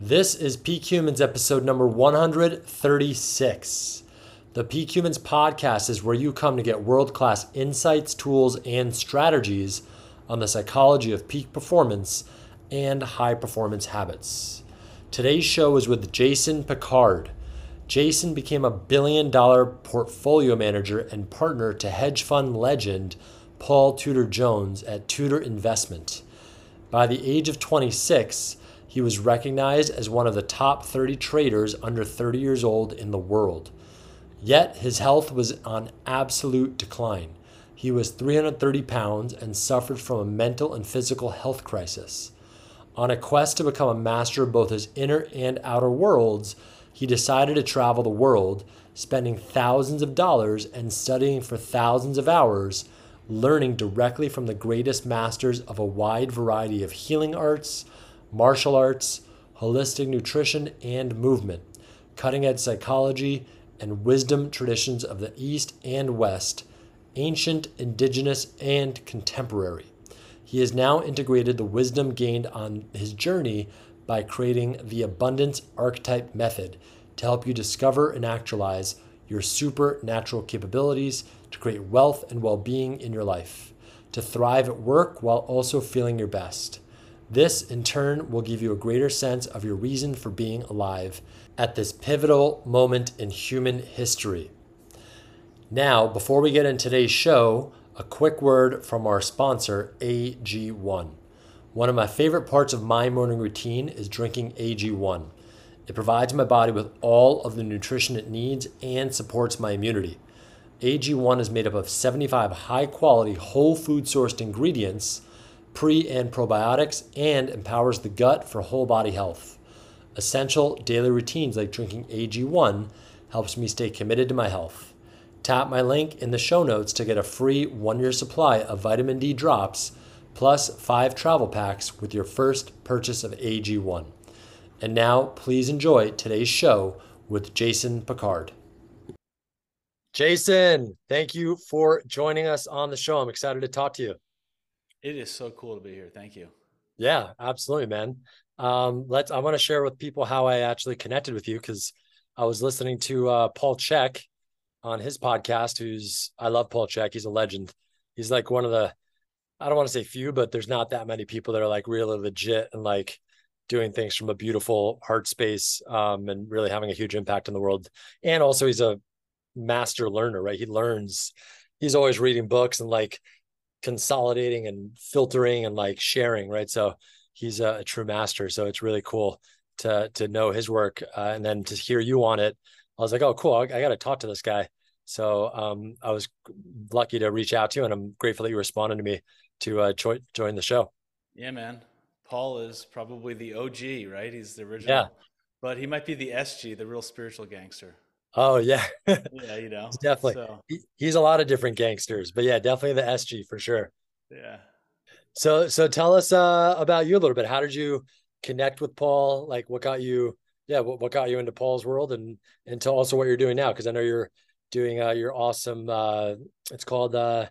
This is Peak Humans episode number 136. The Peak Humans podcast is where you come to get world class insights, tools, and strategies on the psychology of peak performance and high performance habits. Today's show is with Jason Pickard. Jason became a billion dollar portfolio manager and partner to hedge fund legend Paul Tudor Jones at Tudor Investment. By the age of 26, he was recognized as one of the top 30 traders under 30 years old in the world. Yet his health was on absolute decline. He was 330 pounds and suffered from a mental and physical health crisis. On a quest to become a master of both his inner and outer worlds, he decided to travel the world, spending thousands of dollars and studying for thousands of hours, learning directly from the greatest masters of a wide variety of healing arts, martial arts, holistic nutrition and movement, cutting edge psychology, and wisdom traditions of the East and West, ancient, indigenous, and contemporary. He has now integrated the wisdom gained on his journey by creating the Abundance Archetype Method to help you discover and actualize your supernatural capabilities to create wealth and well being in your life, to thrive at work while also feeling your best. This, in turn, will give you a greater sense of your reason for being alive at this pivotal moment in human history. Now, before we get into today's show, a quick word from our sponsor, AG1. One of my favorite parts of my morning routine is drinking AG1. It provides my body with all of the nutrition it needs and supports my immunity. AG1 is made up of 75 high quality, whole food sourced ingredients, pre and probiotics, and empowers the gut for whole body health. Essential daily routines like drinking AG1 helps me stay committed to my health. Tap my link in the show notes to get a free one year supply of vitamin D drops plus five travel packs with your first purchase of AG1. And now, please enjoy today's show with Jason Pickard. Jason, thank you for joining us on the show. I'm excited to talk to you. It is so cool to be here. Thank you. Yeah, absolutely, man. Um, let's. I want to share with people how I actually connected with you because I was listening to uh, Paul Chek on his podcast. Who's I love Paul Chek. He's a legend. He's like one of the I don't want to say few, but there's not that many people that are like really legit and like doing things from a beautiful heart space um, and really having a huge impact in the world. And also, he's a master learner, right? He learns. He's always reading books and like consolidating and filtering and like sharing, right? So he's a, a true master. So it's really cool to to know his work uh, and then to hear you on it. I was like, oh, cool. I, I got to talk to this guy. So um, I was lucky to reach out to you, and I'm grateful that you responded to me to uh, jo- join the show. Yeah, man. Paul is probably the OG, right? He's the original. Yeah. But he might be the SG, the real spiritual gangster. Oh yeah, yeah, you know, definitely. So. He, he's a lot of different gangsters, but yeah, definitely the SG for sure. Yeah. So so tell us uh, about you a little bit. How did you connect with Paul? Like, what got you? Yeah, what, what got you into Paul's world, and and tell also what you're doing now, because I know you're doing uh, your awesome. Uh, it's called uh,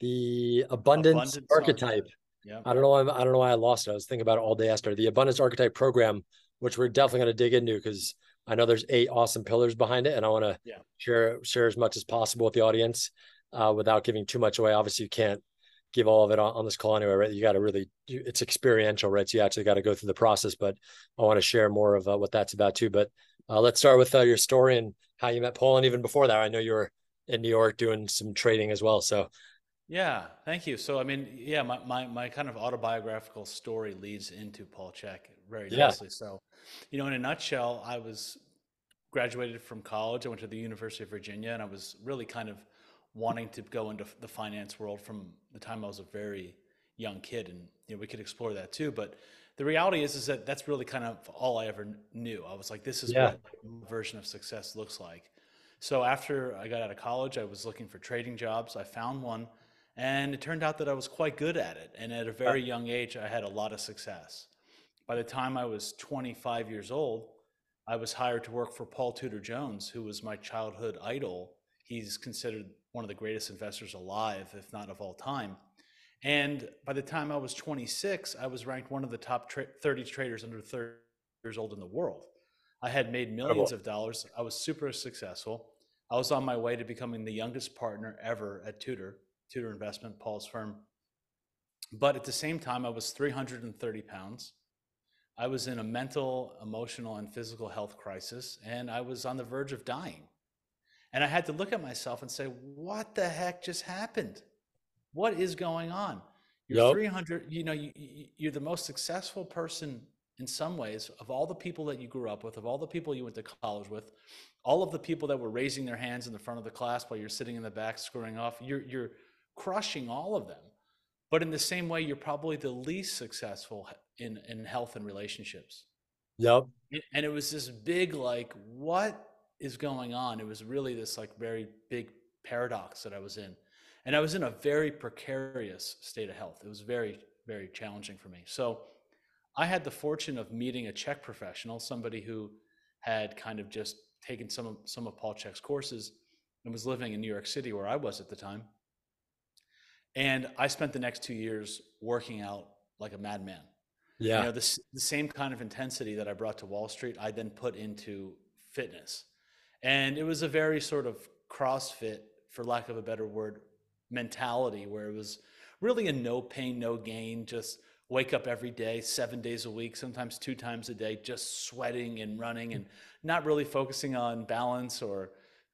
the Abundance, Abundance Archetype. Yeah. I don't know. Why, I don't know why I lost it. I was thinking about it all day yesterday. The Abundance Archetype program, which we're definitely going to dig into because I know there's eight awesome pillars behind it, and I want to yeah. share share as much as possible with the audience uh, without giving too much away. Obviously, you can't give all of it on, on this call anyway, right? You got to really, it's experiential, right? So you actually got to go through the process. But I want to share more of uh, what that's about too. But uh, let's start with uh, your story and how you met Paul, and even before that, I know you were in New York doing some trading as well. So yeah, thank you. So, I mean, yeah, my, my, my kind of autobiographical story leads into Paul Chek very yeah. nicely. So, you know, in a nutshell, I was graduated from college. I went to the University of Virginia, and I was really kind of wanting to go into the finance world from the time I was a very young kid. And you know, we could explore that too. But the reality is, is that that's really kind of all I ever knew. I was like, this is yeah. what version of success looks like. So after I got out of college, I was looking for trading jobs. I found one, and it turned out that I was quite good at it. And at a very young age, I had a lot of success. By the time I was 25 years old, I was hired to work for Paul Tudor Jones, who was my childhood idol. He's considered one of the greatest investors alive, if not of all time. And by the time I was 26, I was ranked one of the top tra- 30 traders under 30 years old in the world. I had made oh, millions of dollars. I was super successful. I was on my way to becoming the youngest partner ever at Tudor, Tudor Investment, Paul's firm. But at the same time, I was 330 pounds. I was in a mental, emotional, and physical health crisis, and I was on the verge of dying. And I had to look at myself and say, what the heck just happened? What is going on? You're yep. 300, you know, you, you're the most successful person in some ways of all the people that you grew up with, of all the people you went to college with, all of the people that were raising their hands in the front of the class while you're sitting in the back screwing off, you're, you're crushing all of them. But in the same way, you're probably the least successful in, in health and relationships. Yep. And it was this big, like, what is going on? It was really this like very big paradox that I was in. And I was in a very precarious state of health. It was very, very challenging for me. So I had the fortune of meeting a CHEK professional, somebody who had kind of just taken some of, some of Paul Chek's courses and was living in New York City where I was at the time. And I spent the next two years working out like a madman. Yeah. You know, the, the same kind of intensity that I brought to Wall Street, I then put into fitness. And it was a very sort of CrossFit, for lack of a better word, mentality where it was really a no pain, no gain, just wake up every day, seven days a week, sometimes two times a day, just sweating and running and not really focusing on balance or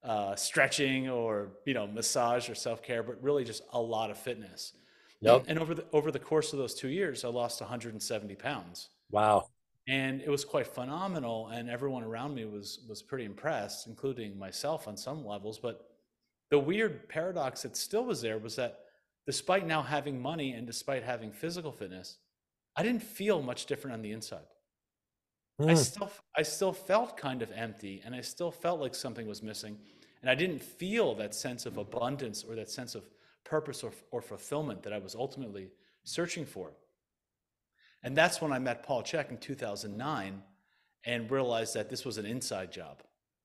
uh, stretching or you know massage or self care, but really just a lot of fitness. Yep. And over the over the course of those two years, I lost 170 pounds. Wow. And it was quite phenomenal, and everyone around me was was pretty impressed, including myself on some levels. But the weird paradox that still was there was that despite now having money and despite having physical fitness, I didn't feel much different on the inside. Mm. I hmm. still I still felt kind of empty and I still felt like something was missing and I didn't feel that sense of abundance or that sense of purpose or, or fulfillment that I was ultimately searching for. And that's when I met Paul Chek in 2009 and realized that this was an inside job.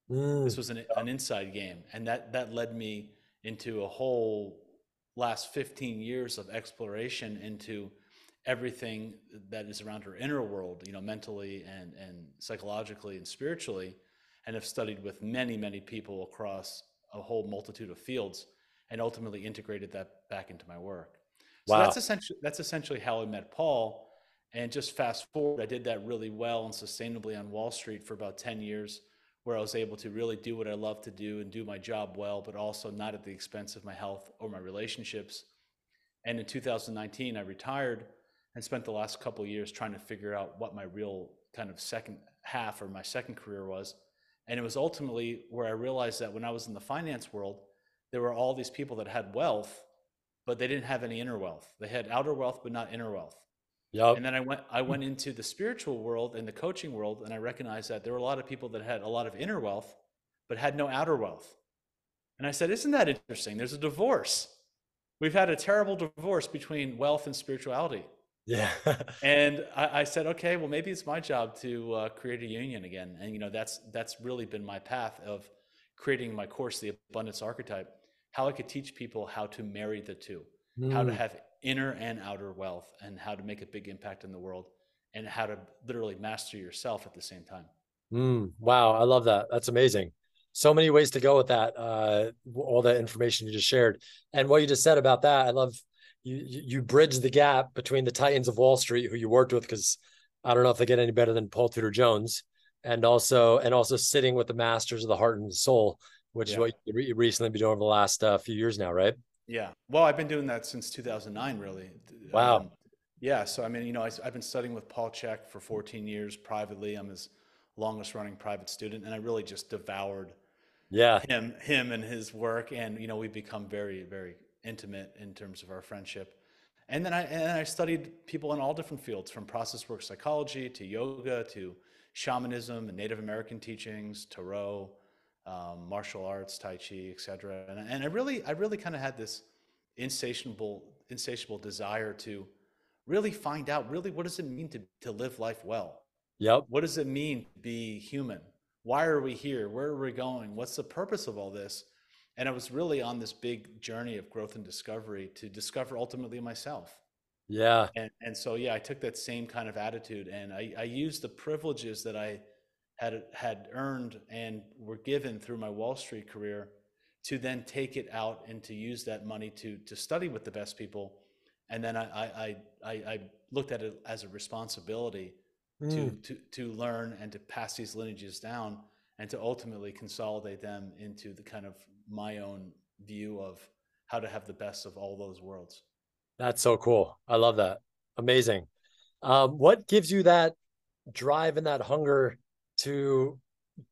Mm. This was an, an inside game. And that, that led me into a whole last 15 years of exploration into everything that is around her inner world, you know, mentally and, and psychologically and spiritually, and have studied with many, many people across a whole multitude of fields and ultimately integrated that back into my work. So that's essentially that's essentially how I met Paul. And just fast forward, I did that really well and sustainably on Wall Street for about 10 years, where I was able to really do what I love to do and do my job well, but also not at the expense of my health or my relationships. And in 2019, I retired and spent the last couple years trying to figure out what my real kind of second half or my second career was. And it was ultimately where I realized that when I was in the finance world, there were all these people that had wealth, but they didn't have any inner wealth. They had outer wealth, but not inner wealth. Yep. And then I went I went into the spiritual world and the coaching world, and I recognized that there were a lot of people that had a lot of inner wealth, but had no outer wealth. And I said, Isn't that interesting? There's a divorce. We've had a terrible divorce between wealth and spirituality. Yeah. and I, I, said, okay, well, maybe it's my job to uh, create a union again. And, you know, that's, that's really been my path of creating my course, The Abundance Archetype, how I could teach people how to marry the two, mm. how to mm. have inner and outer wealth, and how to make a big impact in the world, and how to literally master yourself at the same time. Mm. Wow. I love that. That's amazing. So many ways to go with that. Uh, all the information you just shared. And what you just said about that, I love you you bridge the gap between the Titans of Wall Street, who you worked with, because I don't know if they get any better than Paul Tudor Jones, and also and also sitting with the masters of the heart and soul, which yeah. is what you re- recently been doing over the last uh, few years now, right? Yeah. Well, I've been doing that since 2009, really. Wow. Um, yeah. So I mean, you know, I, have been studying with Paul Chek for 14 years privately. I'm his longest running private student, and I really just devoured. Yeah. Him, him, and his work, and you know, we've become very, very intimate in terms of our friendship. And then I and I studied people in all different fields, from process work psychology to yoga to shamanism and Native American teachings, tarot, um, martial arts, tai chi, etc. And, and I really, I really kind of had this insatiable, insatiable desire to really find out, really, what does it mean to to live life well? Yep. What does it mean to be human? Why are we here? Where are we going? What's the purpose of all this? And I was really on this big journey of growth and discovery to discover ultimately myself. Yeah. And, and so, yeah, I took that same kind of attitude and I, I used the privileges that I had, had earned and were given through my Wall Street career to then take it out and to use that money to, to study with the best people. And then I, I, I, I looked at it as a responsibility mm. to, to, to learn and to pass these lineages down and to ultimately consolidate them into the kind of my own view of how to have the best of all those worlds. That's so cool. I love that. Amazing. Um, what gives you that drive and that hunger to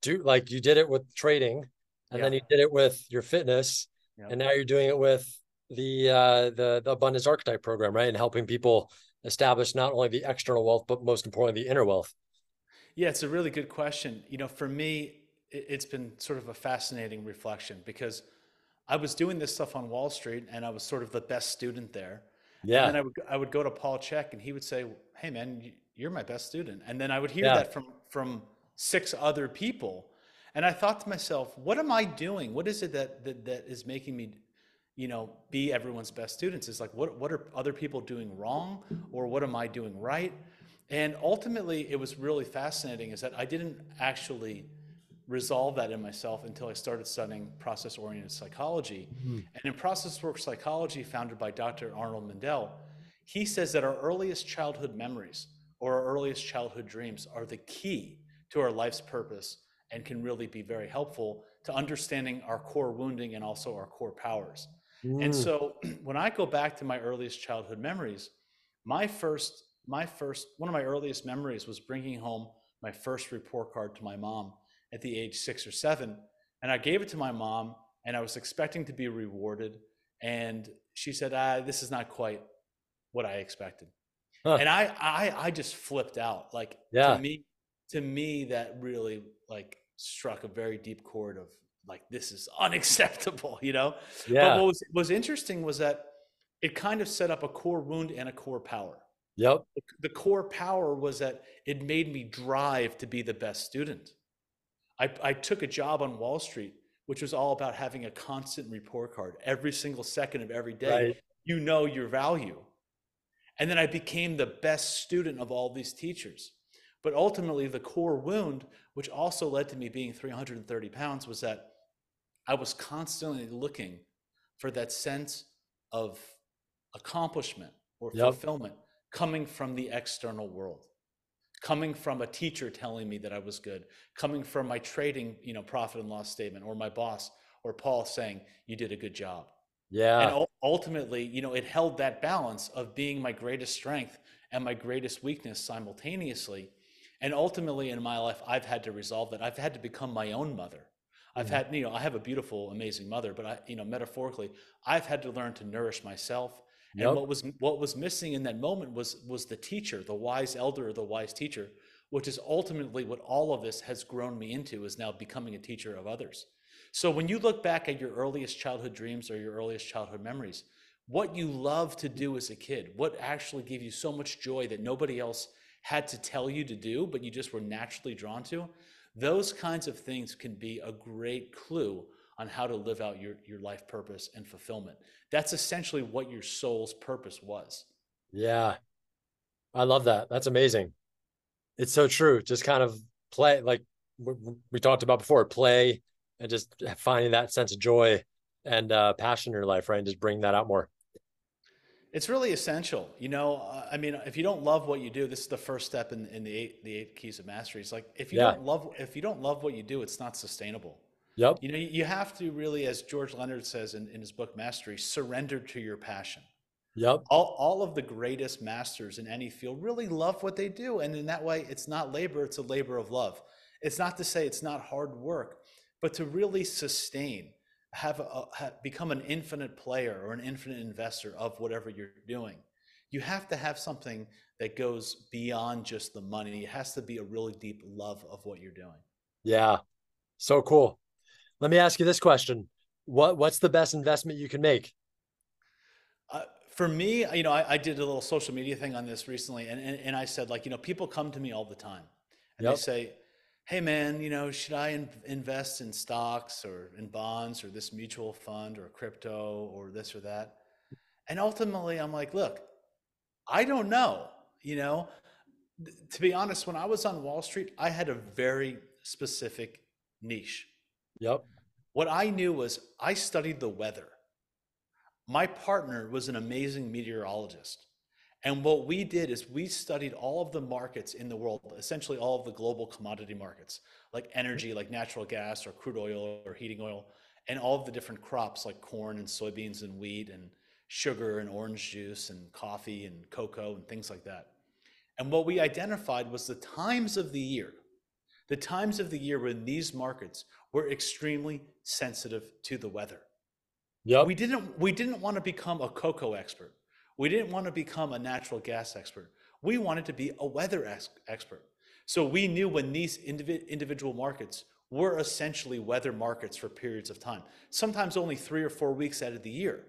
do like you did it with trading and yeah. then you did it with your fitness yeah. and now you're doing it with the uh the, the abundance archetype program right and helping people establish not only the external wealth but most importantly the inner wealth yeah it's a really good question you know for me it's been sort of a fascinating reflection because i was doing this stuff on wall street and i was sort of the best student there. Yeah. and i would i would go to paul Chek and he would say hey man you're my best student. And then i would hear yeah. that from from six other people. And i thought to myself what am i doing? What is it that that, that is making me you know be everyone's best students? Is like what what are other people doing wrong or what am i doing right? And ultimately it was really fascinating is that i didn't actually resolve that in myself until i started studying process oriented psychology mm-hmm. and in process work psychology founded by dr arnold mindell he says that our earliest childhood memories or our earliest childhood dreams are the key to our life's purpose and can really be very helpful to understanding our core wounding and also our core powers Mm. And so when I go back to my earliest childhood memories, my first, my first, one of my earliest memories was bringing home my first report card to my mom at the age six or seven. And I gave it to my mom and I was expecting to be rewarded. And she said, ah, this is not quite what I expected. Huh. And I, I, I just flipped out. Like yeah. to me, to me, that really like struck a very deep chord of like this is unacceptable, you know? Yeah. But what was, was interesting was that it kind of set up a core wound and a core power. Yep. The core power was that it made me drive to be the best student. I, I took a job on Wall Street, which was all about having a constant report card every single second of every day. Right. You know your value. And then I became the best student of all these teachers. But ultimately, the core wound, which also led to me being 330 pounds, was that I was constantly looking for that sense of accomplishment or yep. fulfillment coming from the external world coming from a teacher telling me that I was good, coming from my trading, you know, profit and loss statement, or my boss or Paul saying you did a good job. Yeah. And ultimately, you know, it held that balance of being my greatest strength and my greatest weakness simultaneously. And ultimately in my life, I've had to resolve that. I've had to become my own mother. I've mm-hmm. had, you know, I have a beautiful, amazing mother, but I, you know, metaphorically, I've had to learn to nourish myself. Yep. And what was what was missing in that moment was was the teacher, the wise elder the wise teacher, which is ultimately what all of this has grown me into is now becoming a teacher of others. So when you look back at your earliest childhood dreams or your earliest childhood memories, what you love to do as a kid, what actually gave you so much joy that nobody else had to tell you to do, but you just were naturally drawn to, those kinds of things can be a great clue on how to live out your, your life purpose and fulfillment. That's essentially what your soul's purpose was. Yeah. I love that. That's amazing. It's so true. Just kind of play, like we talked about before, play and just finding that sense of joy and uh, passion in your life, right? And just bring that out more. It's really essential. You know, I mean, if you don't love what you do, this is the first step in, in the eight the eight keys of mastery. It's like if you yeah. don't love if you don't love what you do, it's not sustainable. Yep. You know, you have to really, as George Leonard says in, in his book Mastery, surrender to your passion. Yep. All, all of the greatest masters in any field really love what they do. And in that way, it's not labor, it's a labor of love. It's not to say it's not hard work, but to really sustain have, a, have become an infinite player or an infinite investor of whatever you're doing you have to have something that goes beyond just the money it has to be a really deep love of what you're doing yeah so cool let me ask you this question what what's the best investment you can make uh, for me you know I, I, did a little social media thing on this recently and, and, and i said like you know people come to me all the time and yep. they say hey man, you know, should I in- invest in stocks or in bonds or this mutual fund or crypto or this or that? And ultimately, I'm like, look, I don't know. You know, to be honest, when I was on Wall Street, I had a very specific niche. Yep. What I knew was I studied the weather. My partner was an amazing meteorologist. And what we did is we studied all of the markets in the world, essentially all of the global commodity markets, like energy, like natural gas or crude oil or heating oil, and all of the different crops like corn and soybeans and wheat and sugar and orange juice and coffee and cocoa and things like that. And what we identified was the times of the year, the times of the year when these markets were extremely sensitive to the weather. Yeah. We didn't we didn't want to become a cocoa expert. We didn't want to become a natural gas expert. We wanted to be a weather ex- expert. So we knew when these indiv- individual markets were essentially weather markets for periods of time, sometimes only three or four weeks out of the year.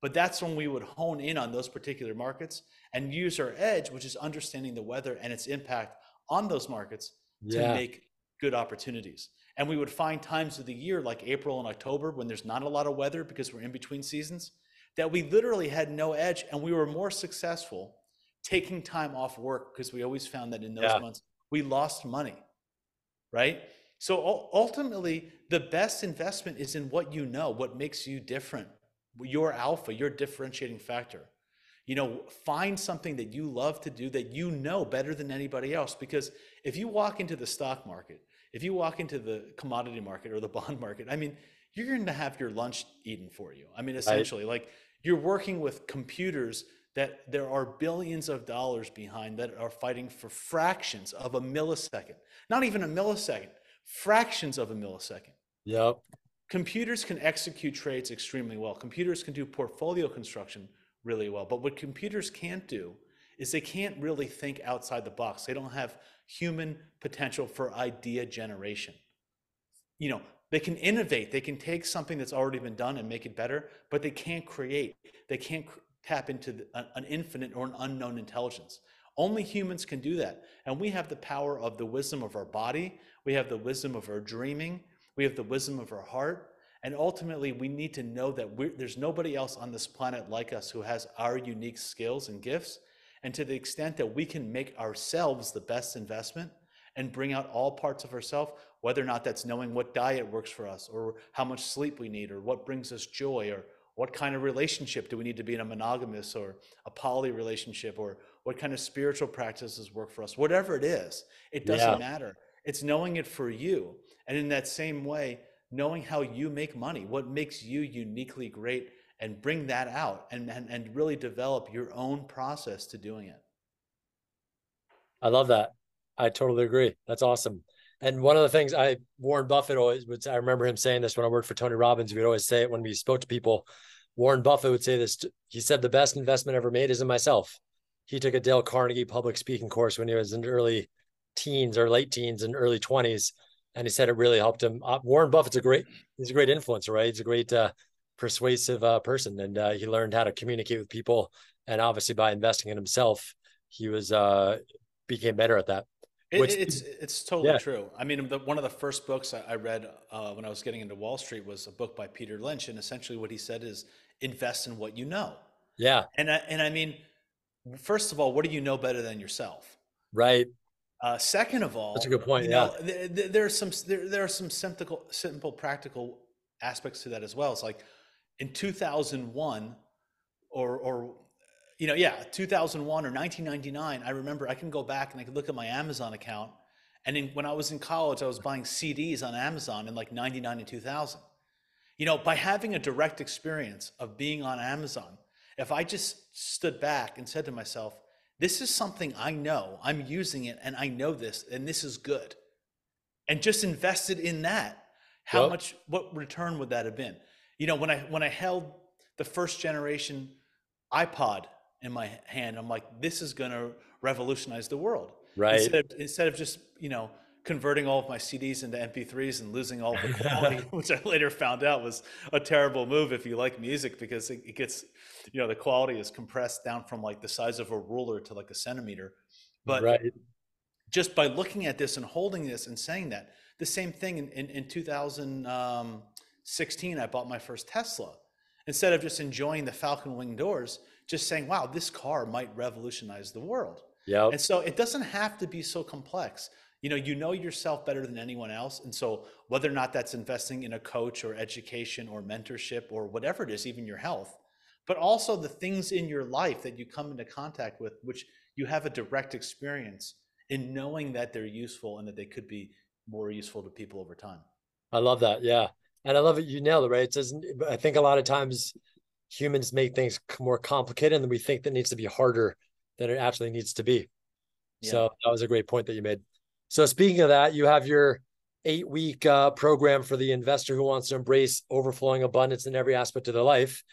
But that's when we would hone in on those particular markets and use our edge, which is understanding the weather and its impact on those markets to make good opportunities. And we would find times of the year like April and October when there's not a lot of weather because we're in between seasons that we literally had no edge and we were more successful taking time off work because we always found that in those Yeah. months we lost money. Right? So ultimately, the best investment is in what you know, what makes you different, your alpha, your differentiating factor. You know, find something that you love to do that you know better than anybody else. Because if you walk into the stock market, if you walk into the commodity market or the bond market, I mean, you're going to have your lunch eaten for you. I mean, essentially, like you're working with computers that there are billions of dollars behind that are fighting for fractions of a millisecond, not even a millisecond, fractions of a millisecond. Yep. Computers can execute trades extremely well. Computers can do portfolio construction really well. But what computers can't do is they can't really think outside the box. They don't have human potential for idea generation. You know, they can innovate, they can take something that's already been done and make it better, but they can't create. They can't tap into the, an, infinite or an unknown intelligence. Only humans can do that. And we have the power of the wisdom of our body, we have the wisdom of our dreaming, we have the wisdom of our heart. And ultimately, we need to know that there's nobody else on this planet like us who has our unique skills and gifts. And to the extent that we can make ourselves the best investment and bring out all parts of ourselves, whether or not that's knowing what diet works for us, or how much sleep we need, or what brings us joy, or what kind of relationship do we need to be in a monogamous or a poly relationship, or what kind of spiritual practices work for us, whatever it is, it doesn't Yeah. matter. It's knowing it for you. And in that same way, knowing how you make money, what makes you uniquely great, and bring that out and, and, and really develop your own process to doing it. I love that. I totally agree. That's awesome. And one of the things I Warren Buffett always would I remember him saying this when I worked for Tony Robbins. We would always say it when we spoke to people. Warren Buffett would say this. He said the best investment ever made is in myself. He took a Dale Carnegie public speaking course when he was in early teens or late teens and early 20s. And he said it really helped him. Uh, Warren Buffett's a great, he's a great influencer, right? He's a great uh, persuasive uh, person. And uh, he learned how to communicate with people. And obviously by investing in himself, he was, uh, became better at that. It, Which- it's it's totally yeah. true. I mean, the, one of the first books I, I read uh, when I was getting into Wall Street was a book by Peter Lynch, and essentially what he said is invest in what you know. Yeah. And I, and I mean, first of all, what do you know better than yourself? Right. Uh, second of all, That's a good point, You know, th- th- there are some there, there are some simple simple practical aspects to that as well. It's like in 2001 or or you know yeah 2001 or 1999 i remember i can go back and i can look at my amazon account. And in, when i was in college i was buying cds on amazon in like 99 and 2000 you know by having a direct experience of being on amazon if i just stood back and said to myself this is something i know. I'm using it and i know this and this is good. And just invested in that how Yep. much what return would that have been you know when i when i held the first generation ipod in my hand i'm like this is going to revolutionize the world Right. instead of, instead of just you know converting all of my cds into mp3s and losing all of the quality which i later found out was a terrible move if you like music because it, it gets you know the quality is compressed down from like the size of a ruler to like a centimeter but right. just by looking at this and holding this and saying that the same thing in, in, in 2016 i bought my first tesla instead of just enjoying the falcon wing doors just saying, wow, this car might revolutionize the world. Yeah. And so it doesn't have to be so complex. You know, you know yourself better than anyone else. And so whether or not that's investing in a coach or education or mentorship or whatever it is, even your health, but also the things in your life that you come into contact with, which you have a direct experience in knowing that they're useful and that they could be more useful to people over time. I love that. Yeah. And I love it. You nailed it, right? It doesn't, I think a lot of times humans make things more complicated and we think that needs to be harder than it actually needs to be. Yeah. So that was a great point that you made. So speaking of that, you have your eight week uh, program for the investor who wants to embrace overflowing abundance in every aspect of their life.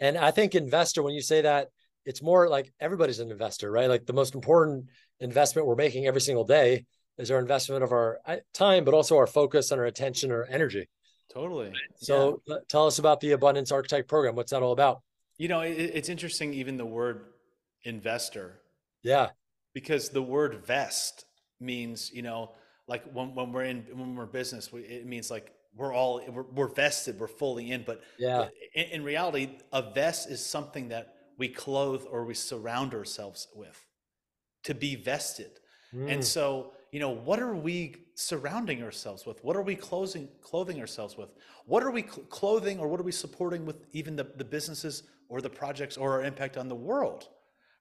And I think investor, when you say that, it's more like everybody's an investor, right? Like the most important investment we're making every single day is our investment of our uh, time, but also our focus and our attention or energy. Totally. So yeah. tell us about the Abundance Archetype program. What's that all about? You know, it, it's interesting, even the word investor. Yeah. Because the word vest means, you know, like when, when we're in, when we're business, we, it means like we're all, we're, we're vested, we're fully in. But yeah, in, in reality, a vest is something that we clothe or we surround ourselves with to be vested. Mm. And so, you know, what are we surrounding ourselves with? What are we clothing clothing ourselves with? What are we cl- clothing or what are we supporting with even the, the businesses or the projects or our impact on the world?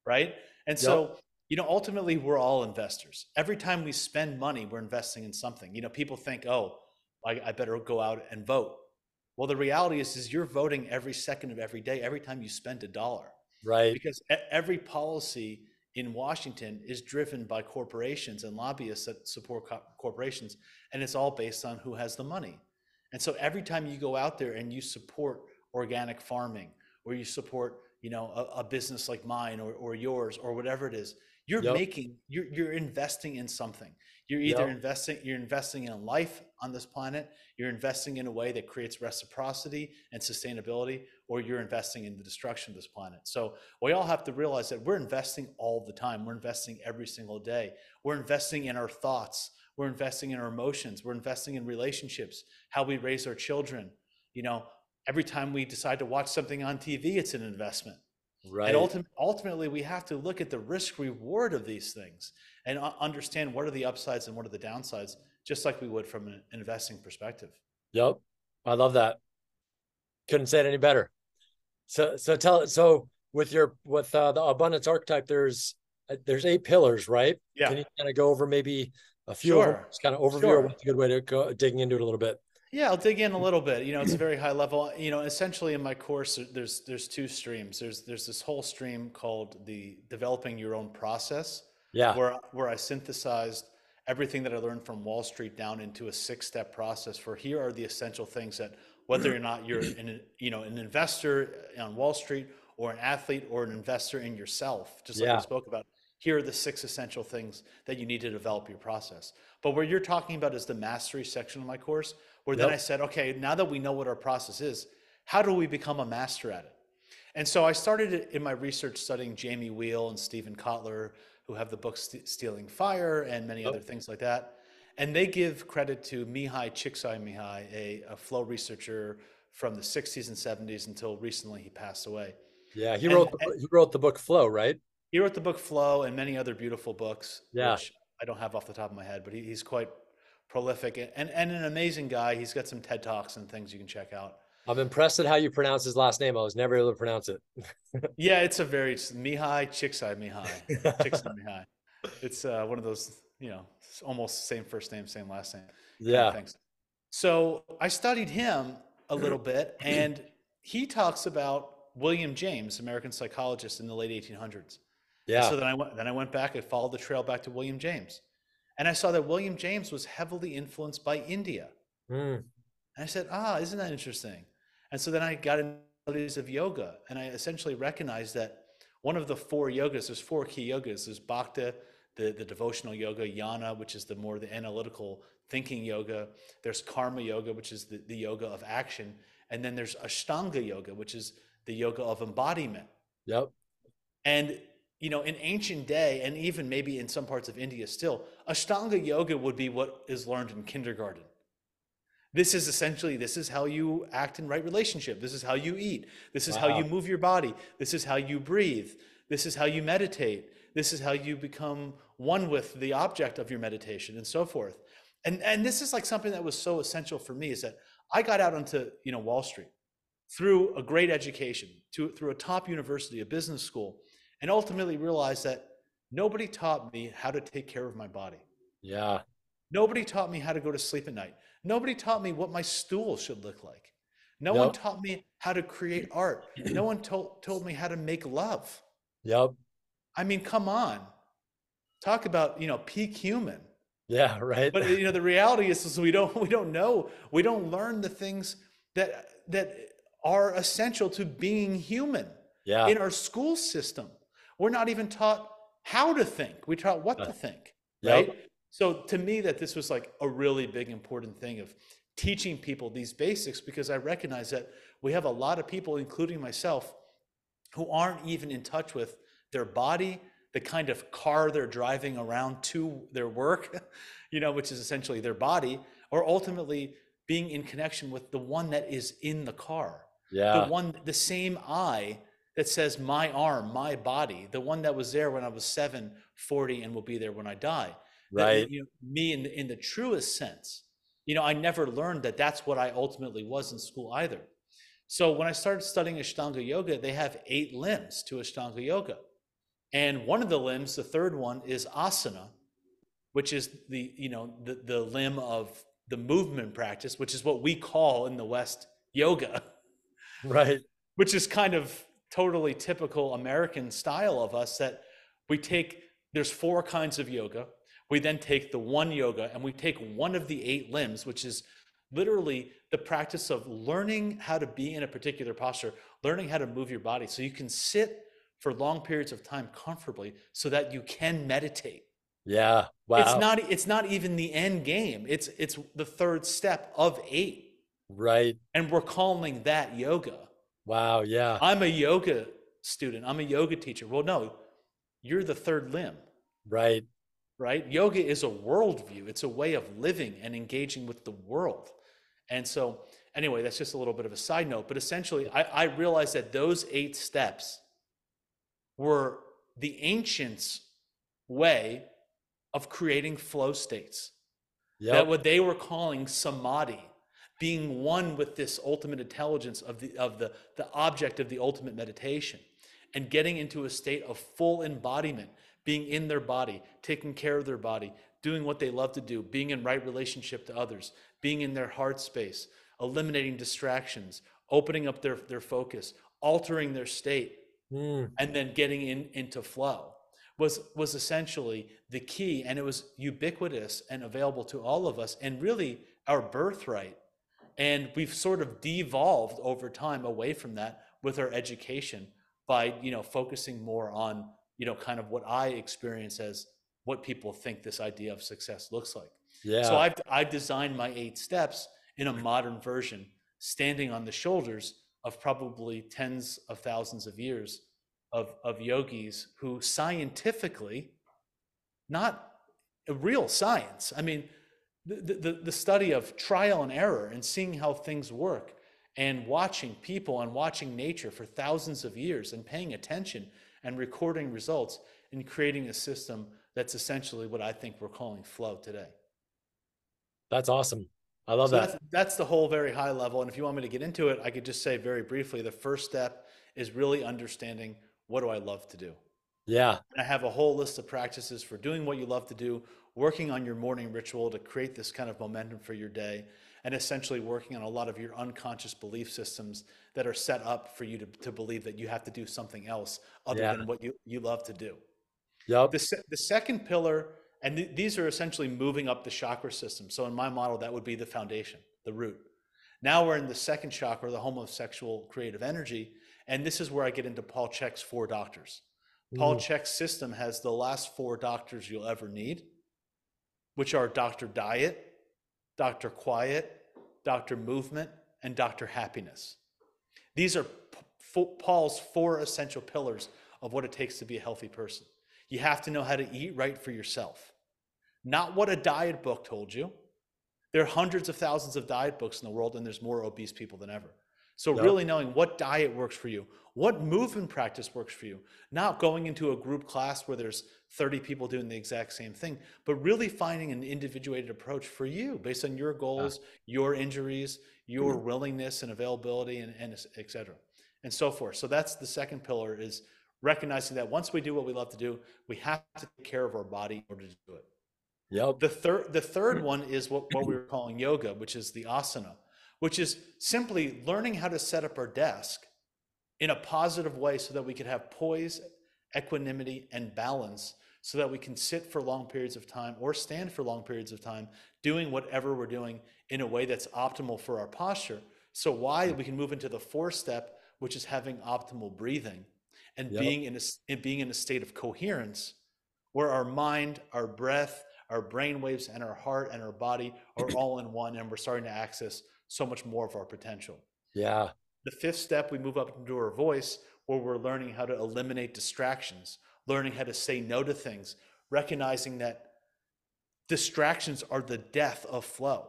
Right. And so, you know, ultimately we're all investors. Every time we spend money, we're investing in something. You know, people think, oh, I, I better go out and vote. Well, the reality is, is you're voting every second of every day, every time you spend a dollar. Right. Because every policy in Washington is driven by corporations and lobbyists that support co- corporations, and it's all based on who has the money. And so every time you go out there and you support organic farming, or you support, you know, a, a business like mine or, or yours or whatever it is, you're yep. making you're you're investing in something. You're either yep. investing you're investing in life on this planet, you're investing in a way that creates reciprocity and sustainability, or you're investing in the destruction of this planet. So we all have to realize that we're investing all the time. We're investing every single day. We're investing in our thoughts. We're investing in our emotions. We're investing in relationships, how we raise our children. You know, every time we decide to watch something on TV, it's an investment. Right. And ultimately, ultimately, we have to look at the risk reward of these things and understand what are the upsides and what are the downsides, just like we would from an investing perspective. Yep. I love that. Couldn't say it any better. So, so tell so with your with uh, the abundance archetype, there's uh, there's eight pillars, right? Yeah. Can you kind of go over maybe a few sure. of them? Just kind of overview. Sure. What's a good way to go digging into it a little bit? Yeah, I'll dig in a little bit. You know, it's a very high level. You know, essentially in my course, there's there's two streams. There's there's this whole stream called the developing your own process. Yeah. Where where I synthesized everything that I learned from Wall Street down into a six step process. For here are the essential things that whether or not you're an you know an investor on Wall Street or an athlete or an investor in yourself, just like yeah. we spoke about. Here are the six essential things that you need to develop your process. But what you're talking about is the mastery section of my course where yep. then I said, okay, now that we know what our process is, how do we become a master at it? And so I started in my research studying Jamie Wheal and Stephen Kotler, who have the book Stealing Fire and many yep. other things like that. And they give credit to Mihaly Csikszentmihalyi, a, a flow researcher from the 60s and 70s until recently he passed away. Yeah, he wrote the, he wrote the book Flow, right? He wrote the book Flow and many other beautiful books, yeah. which I don't have off the top of my head, but he, he's quite prolific and, and an amazing guy. He's got some TED Talks and things you can check out. I'm impressed at how you pronounce his last name. I was never able to pronounce it. yeah, it's a very it's Mihai Chiksai Mihai. Chiksai Mihai. It's uh, one of those, you know, almost same first name, same last name. Yeah. Thanks. So I studied him a little bit, and he talks about William James, American psychologist in the late 1800s. Yeah. And so then I went, then I went back. I followed the trail back to William James, and I saw that William James was heavily influenced by India. Mm. And I said, ah, isn't that interesting? And so then I got into the studies of yoga, and I essentially recognized that one of the four yogas, there's four key yogas. There's Bhakti, the, the devotional yoga, Jnana, which is the more the analytical thinking yoga. There's Karma yoga, which is the, the yoga of action. And then there's Ashtanga yoga, which is the yoga of embodiment. Yep. And you know, in ancient day, and even maybe in some parts of India still, Ashtanga yoga would be what is learned in kindergarten. This is essentially this is how you act in right relationship. This is how you eat. This is wow. how you move your body. This is how you breathe. This is how you meditate. This is how you become one with the object of your meditation and so forth. And and this is like something that was so essential for me is that i got out onto you know wall street through a great education to, through a top university a business school and ultimately realized that nobody taught me how to take care of my body. Yeah. Nobody taught me how to go to sleep at night Nobody taught me what my stool should look like. No yep. one taught me how to create art. No one told told me how to make love. Yep. I mean, come on. Talk about, you know, peak human. Yeah, right. But you know, the reality is, is we don't we don't know. We don't learn the things that that are essential to being human. Yeah. In our school system. We're not even taught how to think. We taught what to uh, think. Right. So to me, that this was like a really big important thing of teaching people these basics because I recognize that we have a lot of people, including myself, who aren't even in touch with their body, the kind of car they're driving around to their work, you know, which is essentially their body, or ultimately being in connection with the one that is in the car. Yeah. The one, the same eye that says my arm, my body, the one that was there when I was seven, 40, and will be there when I die right? you know, me in the, in the truest sense you know i never learned that that's what i ultimately was in school either. So when i started studying ashtanga yoga they have eight limbs to ashtanga yoga. And one of the limbs the third one is asana which is the you know the, the limb of the movement practice which is what we call in the west yoga. Right. Which is kind of totally typical american style of us that we take there's four kinds of yoga we then take the one yoga and we take one of the eight limbs, which is literally the practice of learning how to be in a particular posture, learning how to move your body so you can sit for long periods of time comfortably so that you can meditate. Yeah. Wow. It's not it's not even the end game. It's it's the third step of 8. Right. And we're calling that yoga. Wow, yeah. I'm a yoga student. I'm a yoga teacher. Well, no. You're the third limb. Right right? Yoga is a worldview, it's a way of living and engaging with the world. And so, anyway, that's just a little bit of a side note. But essentially, I, I realized that those eight steps were the ancients' way of creating flow states. Yep. That what they were calling samadhi, being one with this ultimate intelligence of the of the, the object of the ultimate meditation, and getting into a state of full embodiment being in their body, taking care of their body, doing what they love to do, being in right relationship to others, being in their heart space, eliminating distractions, opening up their, their focus, altering their state, mm. and then getting in, into flow was was essentially the key and it was ubiquitous and available to all of us and really our birthright and we've sort of devolved over time away from that with our education by you know focusing more on you know, kind of what I experience as what people think this idea of success looks like. Yeah. So I've I've designed my eight steps in a modern version, standing on the shoulders of probably tens of thousands of years of, of yogis who scientifically, not a real science. I mean, the, the, the study of trial and error and seeing how things work and watching people and watching nature for thousands of years and paying attention and recording results and creating a system that's essentially what I think we're calling flow today. That's awesome. I love so that. That's, that's, the whole very high level. And if you want me to get into it, I could just say very briefly the first step is really understanding what do I love to do? Yeah. And I have a whole list of practices for doing what you love to do, working on your morning ritual to create this kind of momentum for your day, and essentially working on a lot of your unconscious belief systems that are set up for you to, to believe that you have to do something else other yeah. than what you, you love to do. Yep. The, se- the second pillar, and th- these are essentially moving up the chakra system. So in my model, that would be the foundation, the root. Now we're in the second chakra, the home of sexual creative energy. And this is where I get into Paul Chek's four doctors. Paul mm. Chek's system has the last four doctors you'll ever need, which are Dr. Diet, Dr. Quiet, Dr. Movement, and Dr. Happiness. These are Paul's four essential pillars of what it takes to be a healthy person. You have to know how to eat right for yourself, not what a diet book told you, There are hundreds of thousands of diet books in the world, and there's more obese people than ever. So, yep. really knowing what diet works for you, what movement practice works for you, not going into a group class where there's 30 people doing the exact same thing, but really finding an individuated approach for you based on your goals, your injuries, your mm-hmm. willingness and availability, and, and et cetera, and so forth. So, that's the second pillar is recognizing that once we do what we love to do, we have to take care of our body in order to do it. Yep. The third the third one is what, what we were calling yoga, which is the asana, which is simply learning how to set up our desk in a positive way so that we can have poise, equanimity, and balance so that we can sit for long periods of time or stand for long periods of time doing whatever we're doing in a way that's optimal for our posture. So why we can move into the fourth step, which is having optimal breathing and yep. being in a being in a state of coherence where our mind, our breath, our brain waves and our heart and our body are all in one and we're starting to access so much more of our potential yeah the fifth step we move up into our voice where we're learning how to eliminate distractions learning how to say no to things recognizing that distractions are the death of flow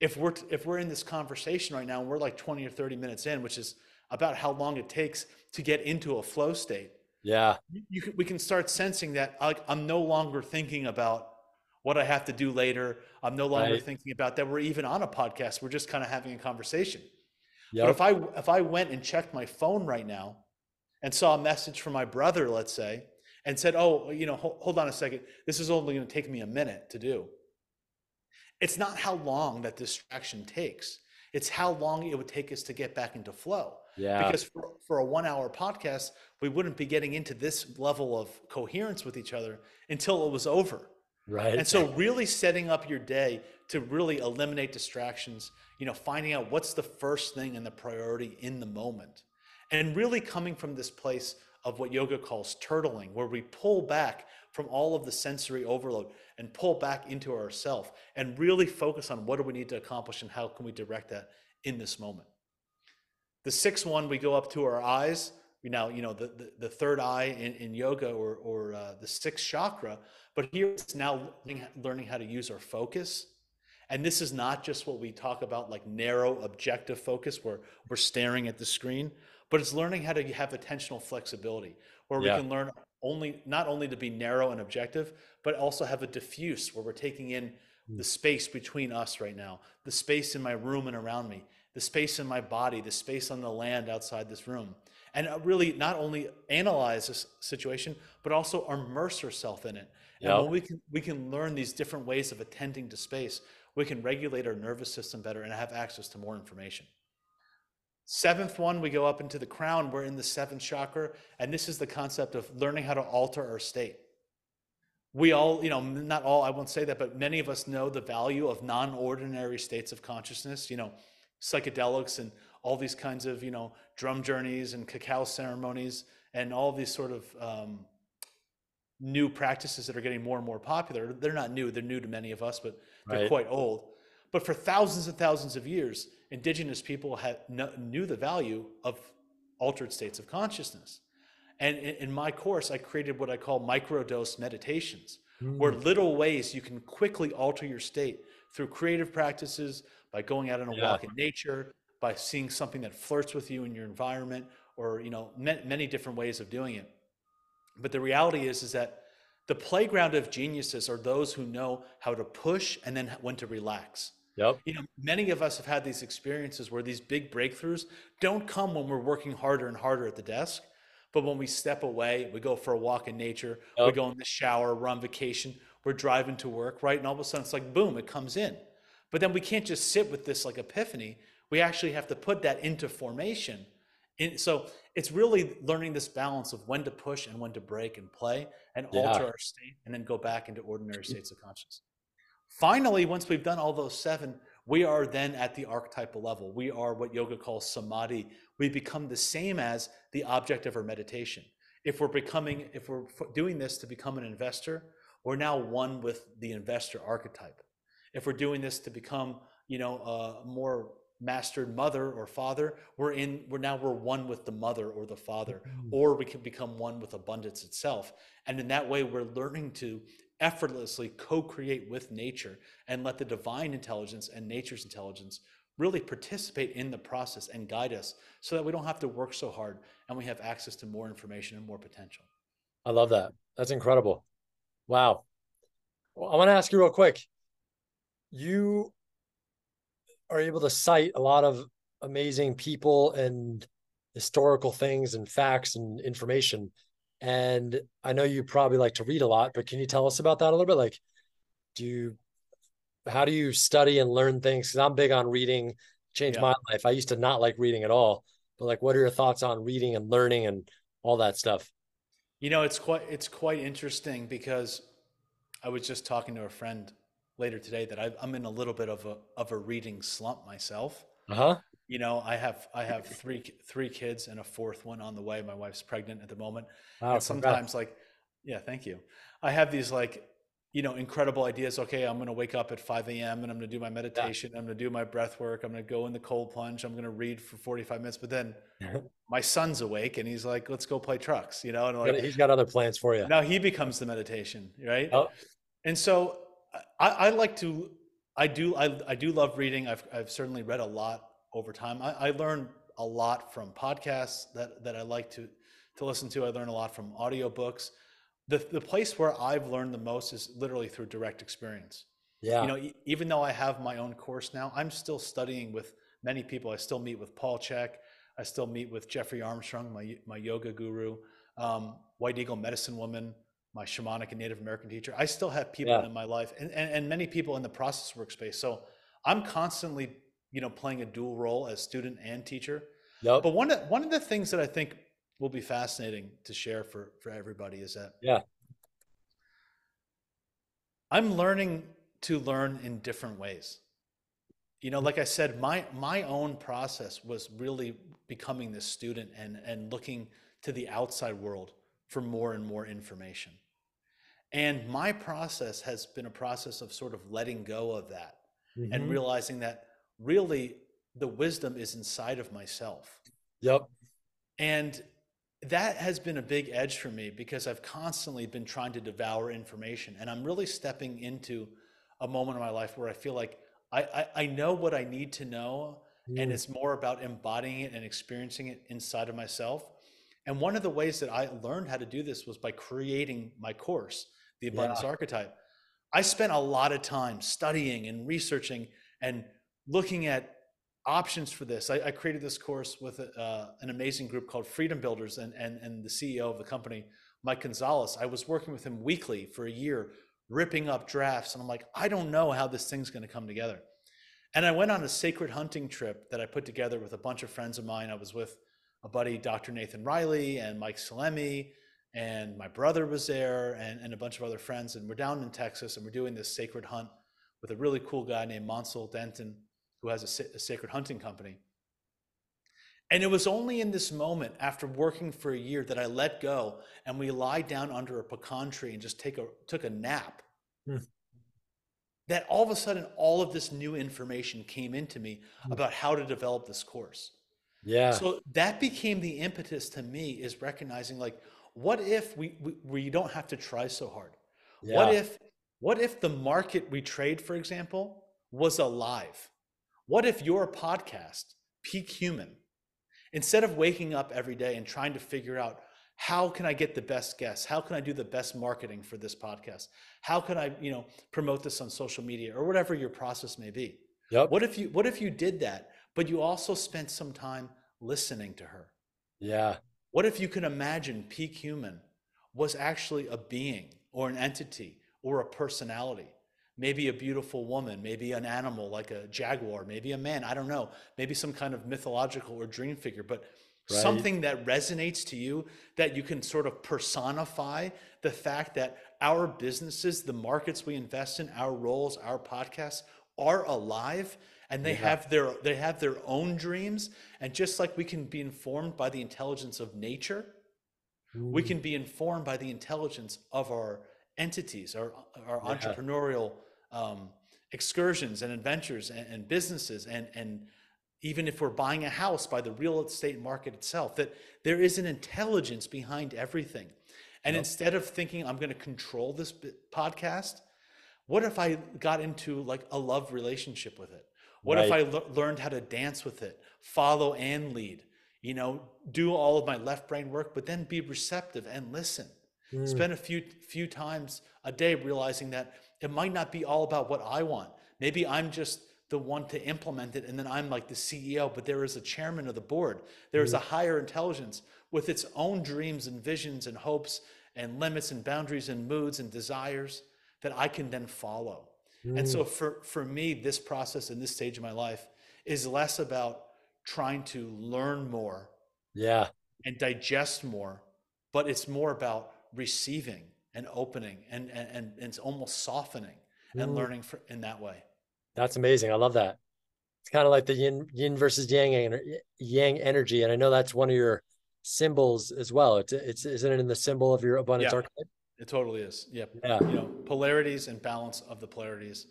if we're if we're in this conversation right now and we're like 20 or 30 minutes in which is about how long it takes to get into a flow state yeah you, you we can start sensing that like i'm no longer thinking about what I have to do later. I'm no longer right. thinking about that. We're even on a podcast. We're just kind of having a conversation. Yep. But if I if I went and checked my phone right now and saw a message from my brother, let's say, and said, "Oh, you know, hold, hold on a second. This is only going to take me a minute to do." It's not how long that distraction takes. It's how long it would take us to get back into flow. Yeah. Because for, for a one hour podcast, we wouldn't be getting into this level of coherence with each other until it was over. Right. And so really setting up your day to really eliminate distractions, you know, finding out what's the first thing and the priority in the moment. And really coming from this place of what yoga calls turtling, where we pull back from all of the sensory overload and pull back into ourself and really focus on what do we need to accomplish and how can we direct that in this moment. The sixth one, we go up to our eyes. We now, you know, the, the, the third eye in, in yoga or, or uh, the sixth chakra but here it's now learning how to use our focus. And this is not just what we talk about like narrow objective focus where we're staring at the screen, but it's learning how to have attentional flexibility where we yeah. can learn only not only to be narrow and objective, but also have a diffuse where we're taking in the space between us right now, the space in my room and around me, the space in my body, the space on the land outside this room. And uh, really not only analyze this situation, but also immerse ourselves in it and when we can we can learn these different ways of attending to space, we can regulate our nervous system better and have access to more information. Seventh one, we go up into the crown. We're in the seventh chakra, and this is the concept of learning how to alter our state. We all, you know, not all, I won't say that, but many of us know the value of non ordinary states of consciousness, you know, psychedelics and all these kinds of, you know, drum journeys and cacao ceremonies and all these sort of um, new practices that are getting more and more popular. They're not new, they're new to many of us, but they're right. quite old. But for thousands and thousands of years, indigenous people had knew the value of altered states of consciousness. And in, my course, I created what I call microdose meditations, mm. where little ways you can quickly alter your state through creative practices, by going out on a yeah. walk in nature, by seeing something that flirts with you in your environment, or you know, many different ways of doing it. But the reality is, is that the playground of geniuses are those who know how to push and then when to relax. Yep. You know, many of us have had these experiences where these big breakthroughs don't come when we're working harder and harder at the desk, but when we step away, we go for a walk in nature, yep. we go in the shower, we're on vacation, we're driving to work, right? And all of a sudden it's like boom, it comes in. But then we can't just sit with this like epiphany. We actually have to put that into formation. And so it's really learning this balance of when to push and when to break and play and yeah. alter our state and then go back into ordinary mm-hmm. states of consciousness. Finally, once we've done all those seven, we are then at the archetypal level. We are what yoga calls samadhi. We become the same as the object of our meditation. If we're becoming, if we're doing this to become an investor, we're now one with the investor archetype. If we're doing this to become, you know, a more mastered mother or father we're in we're now we're one with the mother or the father mm-hmm. or we can become one with abundance itself and in that way we're learning to effortlessly co-create with nature and let the divine intelligence and nature's intelligence really participate in the process and guide us so that we don't have to work so hard and we have access to more information and more potential. I love that. That's incredible. Wow. Well, I want to ask you real quick. You are able to cite a lot of amazing people and historical things and facts and information. And I know you probably like to read a lot, but can you tell us about that a little bit? Like, do you how do you study and learn things? Because I'm big on reading, changed yeah. my life. I used to not like reading at all, but like, what are your thoughts on reading and learning and all that stuff? You know, it's quite it's quite interesting because I was just talking to a friend later today that I, am in a little bit of a of a reading slump myself. Uh huh. You know, I have I have three three kids and a fourth one on the way. My wife's pregnant at the moment. Wow, and sometimes, congrats. like, yeah, thank you. I have these like you know, incredible ideas. Okay, I'm going to wake up at 5 a.m. and I'm going to do my meditation. Yeah. I'm going to do my breath work. I'm going to go in the cold plunge. I'm going to read for 45 minutes. But then my son's awake and he's like, let's go play trucks, you know? And like, he's got other plans for you. Now he becomes the meditation, right? Oh. And so I, I, like to, I do, I, I do love reading. I've, I've certainly read a lot over time. I, I learn a lot from podcasts that, that I like to, to listen to. I learn a lot from audiobooks the, the place where I've learned the most is literally through direct experience. Yeah. You know, e- even though I have my own course now, I'm still studying with many people. I still meet with Paul Chek. I still meet with Jeffrey Armstrong, my, my yoga guru, um, White Eagle medicine woman, my shamanic and Native American teacher. I still have people yeah. in my life and, and, and many people in the process workspace. So I'm constantly, you know, playing a dual role as student and teacher. Yep. But one of, one of the things that I think will be fascinating to share for for everybody is that yeah i'm learning to learn in different ways you know mm-hmm. like i said my my own process was really becoming this student and and looking to the outside world for more and more information and my process has been a process of sort of letting go of that mm-hmm. and realizing that really the wisdom is inside of myself yep and that has been a big edge for me because I've constantly been trying to devour information. And I'm really stepping into a moment in my life where I feel like I, I, I know what I need to know, mm. and it's more about embodying it and experiencing it inside of myself. And one of the ways that I learned how to do this was by creating my course, The Abundance yeah. Archetype. I spent a lot of time studying and researching and looking at options for this. I, I created this course with uh, an amazing group called Freedom Builders and, and, and the CEO of the company, Mike Gonzalez. I was working with him weekly for a year, ripping up drafts. And I'm like, I don't know how this thing's going to come together. And I went on a sacred hunting trip that I put together with a bunch of friends of mine. I was with a buddy, Dr. Nathan Riley, and Mike Salemi, and my brother was there, and, and a bunch of other friends. And we're down in Texas, and we're doing this sacred hunt with a really cool guy named Monsell Denton who has a, a sacred hunting company. And it was only in this moment, after working for a year, that I let go and we lie down under a pecan tree and just take a, took a nap. Hmm. That all of a sudden, all of this new information came into me hmm. about how to develop this course. Yeah. So that became the impetus to me is recognizing like, what if we, we, we don't have to try so hard? Yeah. What if what if the market we trade, for example, was alive? What if your podcast, Peak Human, instead of waking up every day and trying to figure out how can I get the best guests? How can I do the best marketing for this podcast? How can I, you know, promote this on social media or whatever your process may be? Yep. What if you what if you did that, but you also spent some time listening to her? Yeah. What if you can imagine Peak Human was actually a being or an entity or a personality maybe a beautiful woman, maybe an animal like a jaguar, maybe a man, I don't know, maybe some kind of mythological or dream figure, but right. something that resonates to you that you can sort of personify the fact that our businesses, the markets we invest in, our roles, our podcasts are alive and they yeah. have their they have their own dreams and just like we can be informed by the intelligence of nature, Ooh. we can be informed by the intelligence of our entities, our, our yeah. entrepreneurial um, excursions and adventures and, and businesses and and even if we're buying a house by the real estate market itself that there is an intelligence behind everything And yep. instead of thinking I'm going to control this podcast, what if I got into like a love relationship with it? What right. if I learned how to dance with it, follow and lead? You know, do all of my left brain work, but then be receptive and listen. Mm. Spend a few few times a day realizing that it might not be all about what I want. Maybe I'm just the one to implement it and then I'm like the CEO, but there is a chairman of the board. There is mm. a higher intelligence with its own dreams and visions and hopes and limits and boundaries and moods and desires that I can then follow. Mm. And so mm. for, for me, this process in this stage of my life is less about trying to learn more. Yeah. And digest more, but it's more about receiving and opening and, and, and it's almost softening mm. and learning for, in that way. That's amazing. I love that. It's kind of like the yin, yin versus yang, yang energy. And I know that's one of your symbols as well. It's, it's, isn't it in the symbol of your abundance yeah. archetype? It totally is. Yep. Yeah. You know, polarities and balance of the polarities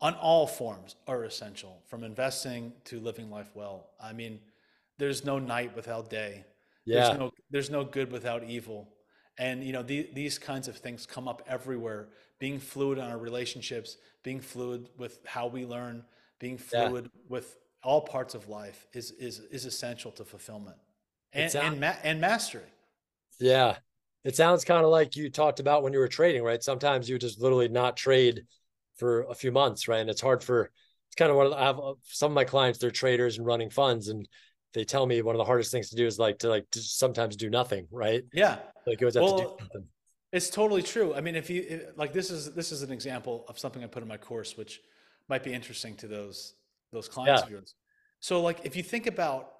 on all forms are essential from investing to living life well. I mean, there's no night without day. Yeah. There's no, there's no good without evil. And, you know, the, these kinds of things come up everywhere. Being fluid on our relationships, being fluid with how we learn, being fluid yeah. with all parts of life is, is, is essential to fulfillment and, and, ma- and mastery. Yeah it sounds kind of like you talked about when you were trading, right? Sometimes you just literally not trade for a few months, right? And it's hard for it's kind of one of the, I have uh, some of my clients they're traders and running funds, and they tell me one of the hardest things to do is like to like to sometimes do nothing, right? Yeah, like you always have well, to do something. It's totally true. I mean, if you like, this is this is an example of something I put in my course, which might be interesting to those those clients yeah. of yours. So, like, if you think about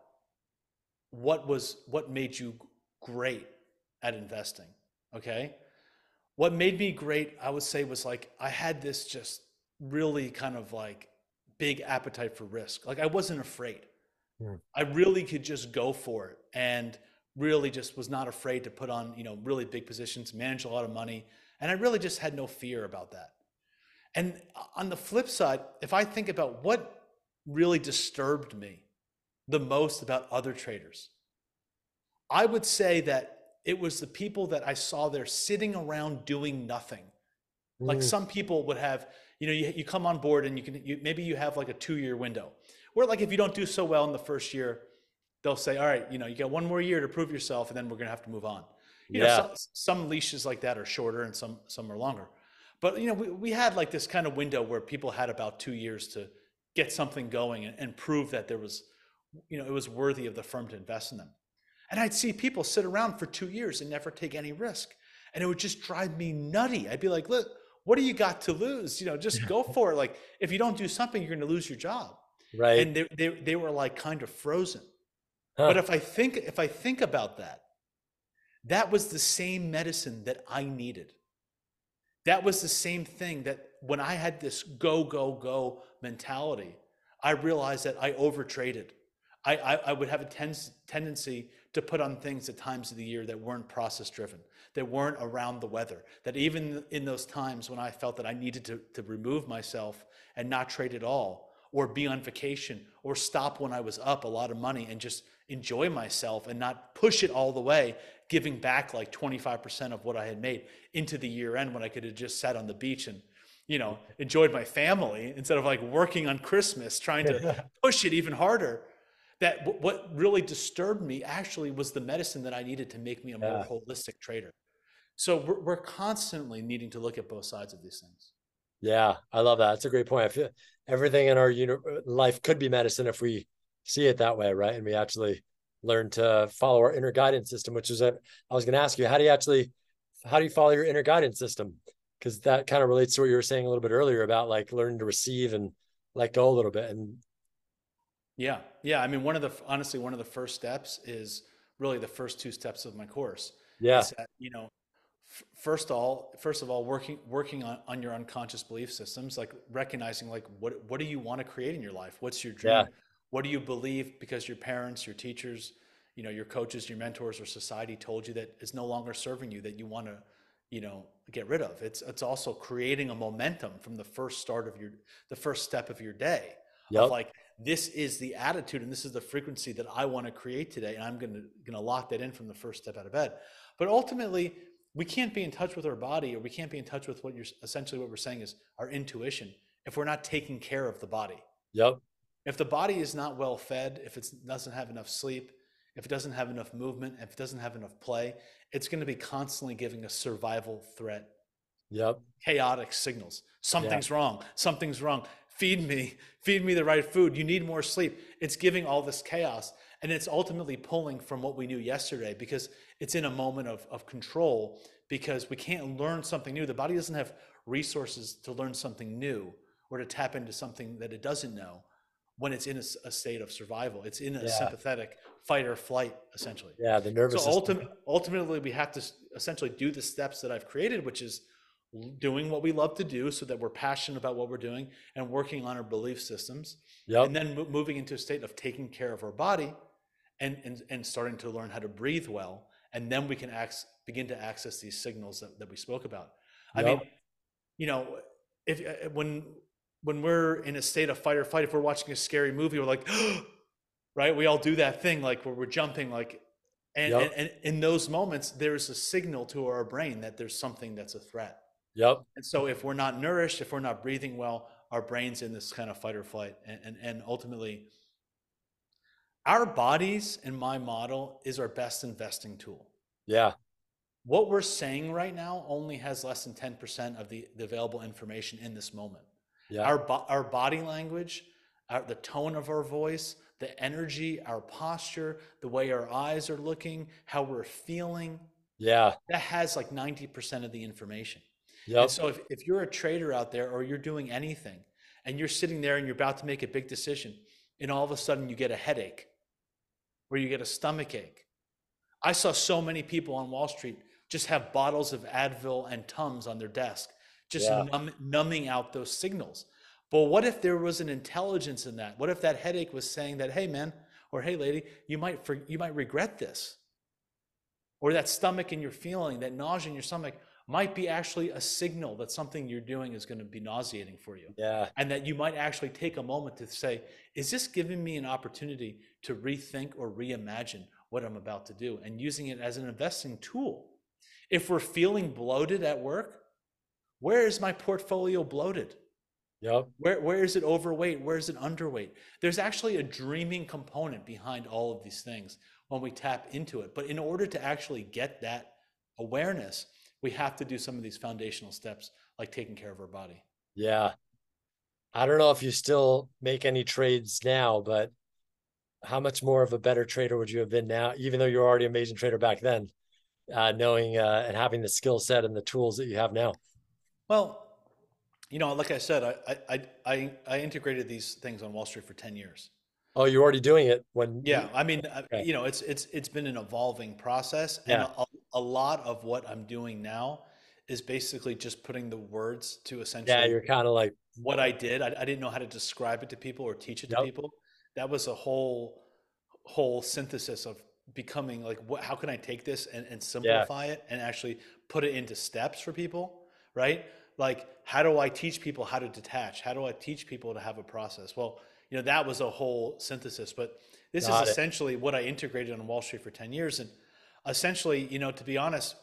what was what made you great at investing. Okay. What made me great, I would say, was like I had this just really kind of like big appetite for risk. Like I wasn't afraid. Hmm. I really could just go for it and really just was not afraid to put on, you know, really big positions, manage a lot of money. And I really just had no fear about that. And on the flip side, if I think about what really disturbed me the most about other traders, I would say that it was the people that I saw there sitting around doing nothing. Mm. Like some people would have, you know, you, you come on board and you can, you, maybe you have like a two year window where like if you don't do so well in the first year, they'll say, all right, you know, you got one more year to prove yourself and then we're going to have to move on. You yeah. know, some, some, leashes like that are shorter and some, some are longer. But, you know, we, we had like this kind of window where people had about two years to get something going and, and prove that there was, you know, it was worthy of the firm to invest in them. And I'd see people sit around for two years and never take any risk. And it would just drive me nutty. I'd be like, look, what do you got to lose? You know, just go for it. Like, if you don't do something, you're going to lose your job. Right. And they, they, they were like kind of frozen. Huh. But if I think, if I think about that, that was the same medicine that I needed. That was the same thing that when I had this go, go, go mentality, I realized that I overtraded. I, I, I would have a ten, tendency to put on things at times of the year that weren't process driven, that weren't around the weather, that even in those times when I felt that I needed to, to remove myself and not trade at all, or be on vacation, or stop when I was up a lot of money and just enjoy myself and not push it all the way, giving back like 25% of what I had made into the year end when I could have just sat on the beach and you know enjoyed my family instead of like working on christmas trying to push it even harder that w- what really disturbed me actually was the medicine that I needed to make me a more holistic trader. So we're, we're constantly needing to look at both sides of these things. Yeah, I love that. That's a great point. I feel everything in our uni- uh, life could be medicine if we see it that way, right? And we actually learn to follow our inner guidance system, which is a, I was going to ask you, how do you actually, how do you follow your inner guidance system? Because that kind of relates to what you were saying a little bit earlier about like learning to receive and let go a little bit. And yeah, yeah. I mean, one of the honestly, one of the first steps is really the first two steps of my course. Yeah. That, you know, f- first all, first of all, working working on, on your unconscious belief systems, like recognizing like what what do you want to create in your life? What's your dream? Yeah. What do you believe because your parents, your teachers, you know, your coaches, your mentors, or society told you that is no longer serving you that you want to, you know, get rid of. It's it's also creating a momentum from the first start of your the first step of your day. Yep. Of like this is the attitude and this is the frequency that I want to create today. And I'm going to, going to lock that in from the first step out of bed. But ultimately, we can't be in touch with our body or we can't be in touch with what you're essentially what we're saying is our intuition if we're not taking care of the body. Yep. If the body is not well fed, if it doesn't have enough sleep, if it doesn't have enough movement, if it doesn't have enough play, it's going to be constantly giving a survival threat. Yep. Chaotic signals. Something's wrong. Something's wrong. Feed me. Feed me the right food. You need more sleep. It's giving all this chaos. And it's ultimately pulling from what we knew yesterday because it's in a moment of, of control because we can't learn something new. The body doesn't have resources to learn something new or to tap into something that it doesn't know when it's in a, a state of survival. It's in a yeah. sympathetic fight or flight, essentially. Yeah, the nervous so ultim- ultimately, we have to essentially do the steps that I've created, which is doing what we love to do so that we're passionate about what we're doing and working on our belief systems. Yep. And then mo- moving into a state of taking care of our body and, and, and starting to learn how to breathe well. And then we can ac- begin to access these signals that, that we spoke about. Yep. I mean, you know, if uh, when when we're in a state of fight or flight, if we're watching a scary movie, we're like, right? We all do that thing, like where we're jumping, like, and, yep. and, and in those moments, there's a signal to our brain that there's something that's a threat. Yep. And so if we're not nourished, if we're not breathing well, our brain's in this kind of fight or flight. And, and, and ultimately, our bodies in my model is our best investing tool. Yeah. What we're saying right now only has less than 10% of the, the available information in this moment. Yeah. Our, bo- our body language, our, the tone of our voice, the energy, our posture, the way our eyes are looking, how we're feeling. Yeah. That has like 90% of the information. Yep. And so if, if you're a trader out there or you're doing anything and you're sitting there and you're about to make a big decision and all of a sudden you get a headache or you get a stomach ache. I saw so many people on Wall Street just have bottles of Advil and Tums on their desk, just yeah. numb, numbing out those signals. But what if there was an intelligence in that? What if that headache was saying that, hey man, or hey lady, you might for, you might regret this, or that stomach in your feeling, that nausea in your stomach might be actually a signal that something you're doing is going to be nauseating for you. Yeah. And that you might actually take a moment to say, is this giving me an opportunity to rethink or reimagine what I'm about to do and using it as an investing tool? If we're feeling bloated at work, where is my portfolio bloated? Yep. Where, where is it overweight? Where is it underweight? There's actually a dreaming component behind all of these things when we tap into it. But in order to actually get that awareness, we have to do some of these foundational steps like taking care of our body. Yeah. I don't know if you still make any trades now, but how much more of a better trader would you have been now, even though you're already an amazing trader back then, uh, knowing uh, and having the skill set and the tools that you have now? Well, you know, like I said, I, I, I, I integrated these things on Wall Street for 10 years. Oh, you're already doing it when? Yeah, you... I mean, uh, okay. you know, it's it's it's been an evolving process, and yeah. a, a, lot of what I'm doing now is basically just putting the words to essentially. Yeah, you're kind of like what I did. I, I, didn't know how to describe it to people or teach it to people. That was a whole whole synthesis of becoming like, what? How can I take this and, and simplify yeah. it and actually put it into steps for people, right? Like, how do I teach people how to detach? How do I teach people to have a process? Well you know that was a whole synthesis but this Got is essentially what i integrated on wall street for 10 years and essentially you know to be honest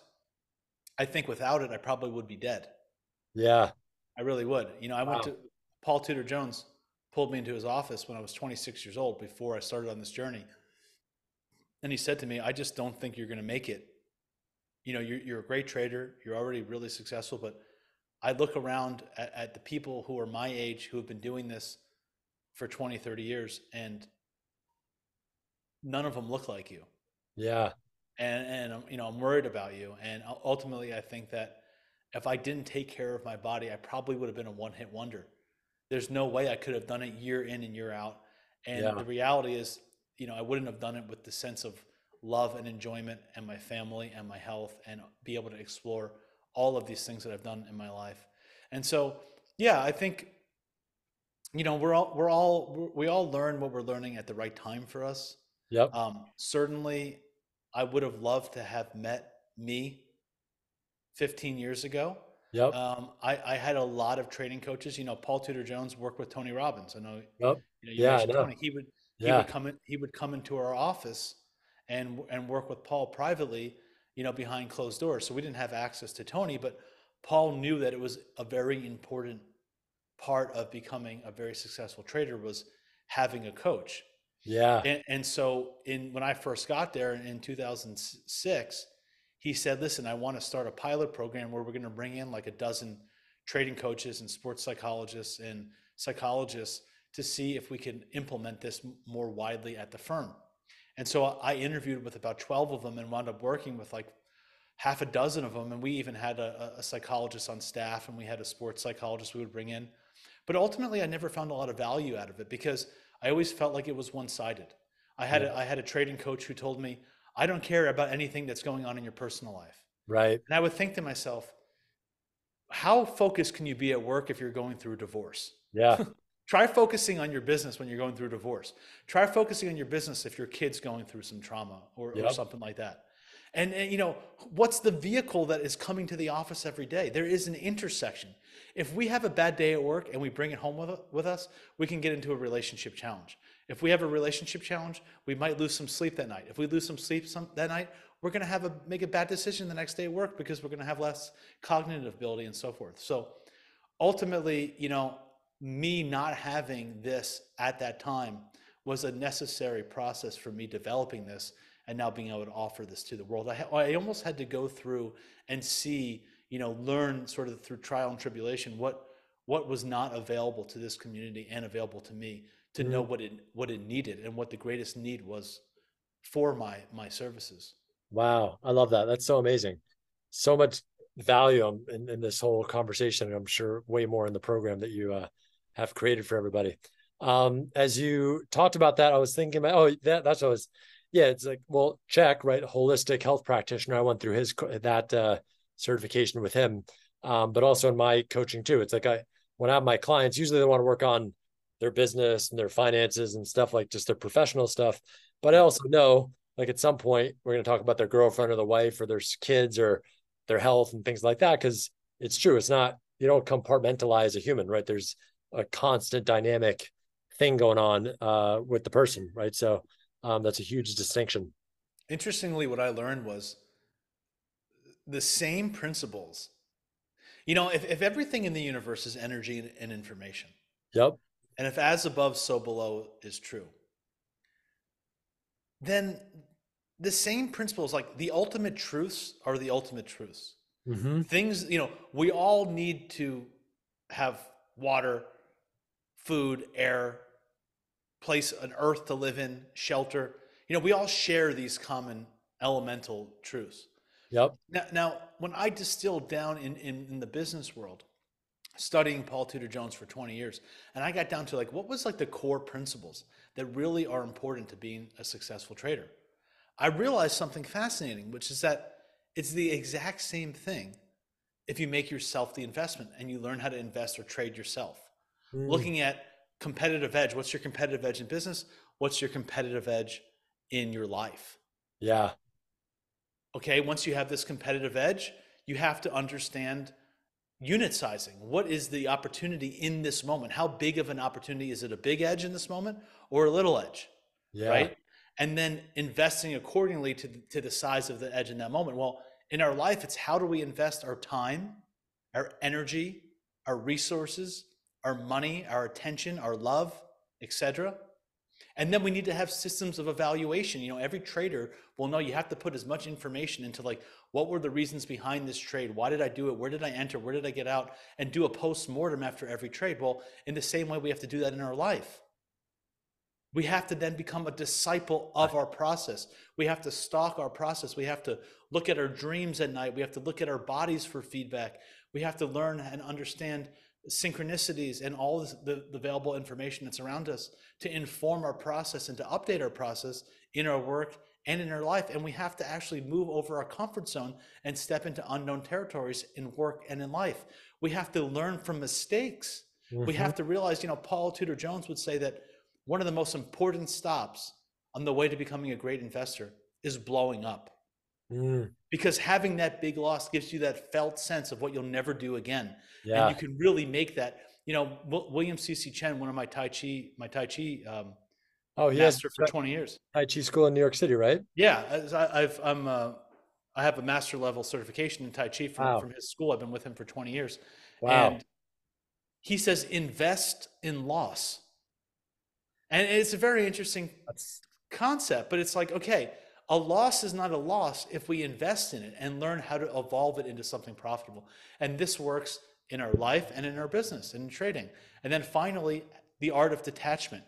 i think without it i probably would be dead yeah i really would you know i wow. went to paul tudor jones pulled me into his office when i was 26 years old before i started on this journey and he said to me i just don't think you're going to make it you know you're, you're a great trader you're already really successful but i look around at, at the people who are my age who have been doing this for 20, 30 years and none of them look like you. Yeah. And, and, you know, I'm worried about you. And ultimately, I think that if I didn't take care of my body, I probably would have been a one hit wonder. There's no way I could have done it year in and year out. And yeah. the reality is, you know, I wouldn't have done it with the sense of love and enjoyment and my family and my health and be able to explore all of these things that I've done in my life. And so, yeah, I think you know we're all we're all we all learn what we're learning at the right time for us yep um, certainly i would have loved to have met me 15 years ago yep um, I, I had a lot of trading coaches you know paul tudor jones worked with tony robbins i know, yep. you know you yeah, Tony. he would he yeah. would come in he would come into our office and and work with paul privately you know, behind closed doors. So we didn't have access to Tony, but Paul knew that it was a very important part of becoming a very successful trader was having a coach. Yeah. And, and so in when I first got there in 2006, he said, "Listen, I want to start a pilot program where we're going to bring in like a dozen trading coaches and sports psychologists and psychologists to see if we can implement this more widely at the firm." And so I interviewed with about 12 of them and wound up working with like half a dozen of them. And we even had a, a psychologist on staff and we had a sports psychologist we would bring in. But ultimately, I never found a lot of value out of it because I always felt like it was one sided. I had, yeah. a, I had a trading coach who told me, I don't care about anything that's going on in your personal life. Right. And I would think to myself, how focused can you be at work if you're going through a divorce? Yeah. Try focusing on your business when you're going through a divorce. Try focusing on your business if your kid's going through some trauma or, yep. or something like that. And, and, you know, what's the vehicle that is coming to the office every day? There is an intersection. If we have a bad day at work and we bring it home with, with us, we can get into a relationship challenge. If we have a relationship challenge, we might lose some sleep that night. If we lose some sleep some, that night, we're going to have a make a bad decision the next day at work because we're going to have less cognitive ability and so forth. So ultimately, you know, me not having this at that time was a necessary process for me developing this and now being able to offer this to the world. I, I almost had to go through and see, you know, learn sort of through trial and tribulation what what was not available to this community and available to me to mm-hmm. know what it what it needed and what the greatest need was for my my services. Wow, I love that. That's so amazing. So much value in, in this whole conversation, and I'm sure way more in the program that you uh, have created for everybody. Um, as you talked about that, I was thinking about, oh, that, that's what I was, yeah, it's like, well, Chek, right? Holistic health practitioner. I went through his, that uh, certification with him. Um, but also in my coaching too. It's like I, when I have my clients, usually they want to work on their business and their finances and stuff like just their professional stuff. But I also know, like at some point, we're going to talk about their girlfriend or the wife or their kids or their health and things like that. Cause it's true. It's not, you don't compartmentalize a human, right? There's a constant dynamic thing going on uh, with the person, right? So um, that's a huge distinction. Interestingly, what I learned was the same principles. You know, if, if everything in the universe is energy and information, yep, and if as above, so below is true, then the same principles, like the ultimate truths, are the ultimate truths. Mm-hmm. Things, you know, we all need to have water, food, air, place, an earth to live in, shelter. You know, we all share these common elemental truths. Yep. Now, now when I distilled down in, in, in the business world, studying Paul Tudor Jones for 20 years, and I got down to like, what was like the core principles that really are important to being a successful trader? I realized something fascinating, which is that it's the exact same thing if you make yourself the investment and you learn how to invest or trade yourself mm. looking at competitive edge. What's your competitive edge in business? What's your competitive edge in your life? Yeah. Okay. Once you have this competitive edge, you have to understand unit sizing. What is the opportunity in this moment? How big of an opportunity is it? A big edge in this moment or a little edge? Yeah. Right. And then investing accordingly to the, to the size of the edge in that moment. Well, in our life, it's how do we invest our time, our energy, our resources, our money, our attention, our love, etc. And then we need to have systems of evaluation. You know, every trader will know you have to put as much information into like what were the reasons behind this trade? Why did I do it? Where did I enter? Where did I get out? And do a post-mortem after every trade. Well, in the same way we have to do that in our life. We have to then become a disciple of our process. We have to stalk our process. We have to look at our dreams at night. We have to look at our bodies for feedback. We have to learn and understand synchronicities and all this, the, the available information that's around us to inform our process and to update our process in our work and in our life. And we have to actually move over our comfort zone and step into unknown territories in work and in life. We have to learn from mistakes. Mm-hmm. We have to realize, you know, Paul Tudor Jones would say that one of the most important stops on the way to becoming a great investor is blowing up. Mm. Because having that big loss gives you that felt sense of what you'll never do again. Yeah. And you can really make that. You know, William C.C. Chen, one of my Tai Chi, my Tai Chi um, oh, he master for 20 years. Tai Chi school in New York City, right? Yeah. I, have I'm, uh, I have a master level certification in Tai Chi from, wow. from his school. I've been with him for 20 years. Wow. And he says, invest in loss. And it's a very interesting That's... concept, but it's like, okay, a loss is not a loss if we invest in it and learn how to evolve it into something profitable. And this works in our life and in our business and in trading. And then finally, the art of detachment.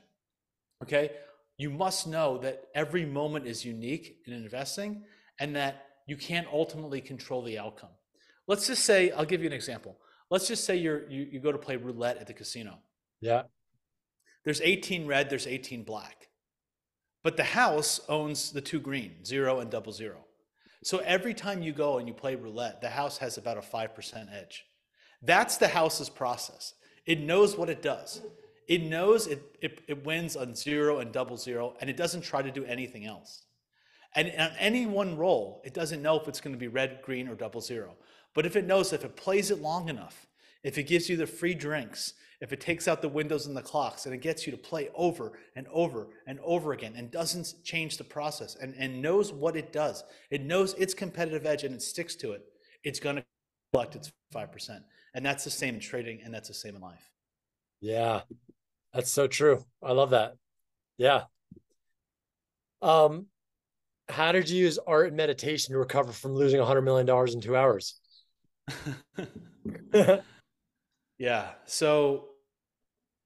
Okay. You must know that every moment is unique in investing and that you can't ultimately control the outcome. Let's just say, I'll give you an example. Let's just say you're, you, you go to play roulette at the casino. Yeah. There's 18 red, there's 18 black. But the house owns the two green, zero and double zero. So every time you go and you play roulette, the house has about a 5% edge. That's the house's process. It knows what it does. It knows it, it, it, wins on zero and double zero, and it doesn't try to do anything else. And on any one roll, it doesn't know if it's going to be red, green, or double zero. But if it knows if it plays it long enough, if it gives you the free drinks, if it takes out the windows and the clocks, and it gets you to play over and over and over again and doesn't change the process and, and knows what it does, it knows its competitive edge and it sticks to it, it's going to collect its 5%. And that's the same in trading and that's the same in life. Yeah, that's so true. I love that. Yeah. Um, how did you use art and meditation to recover from losing a hundred million dollars in two hours? yeah. So,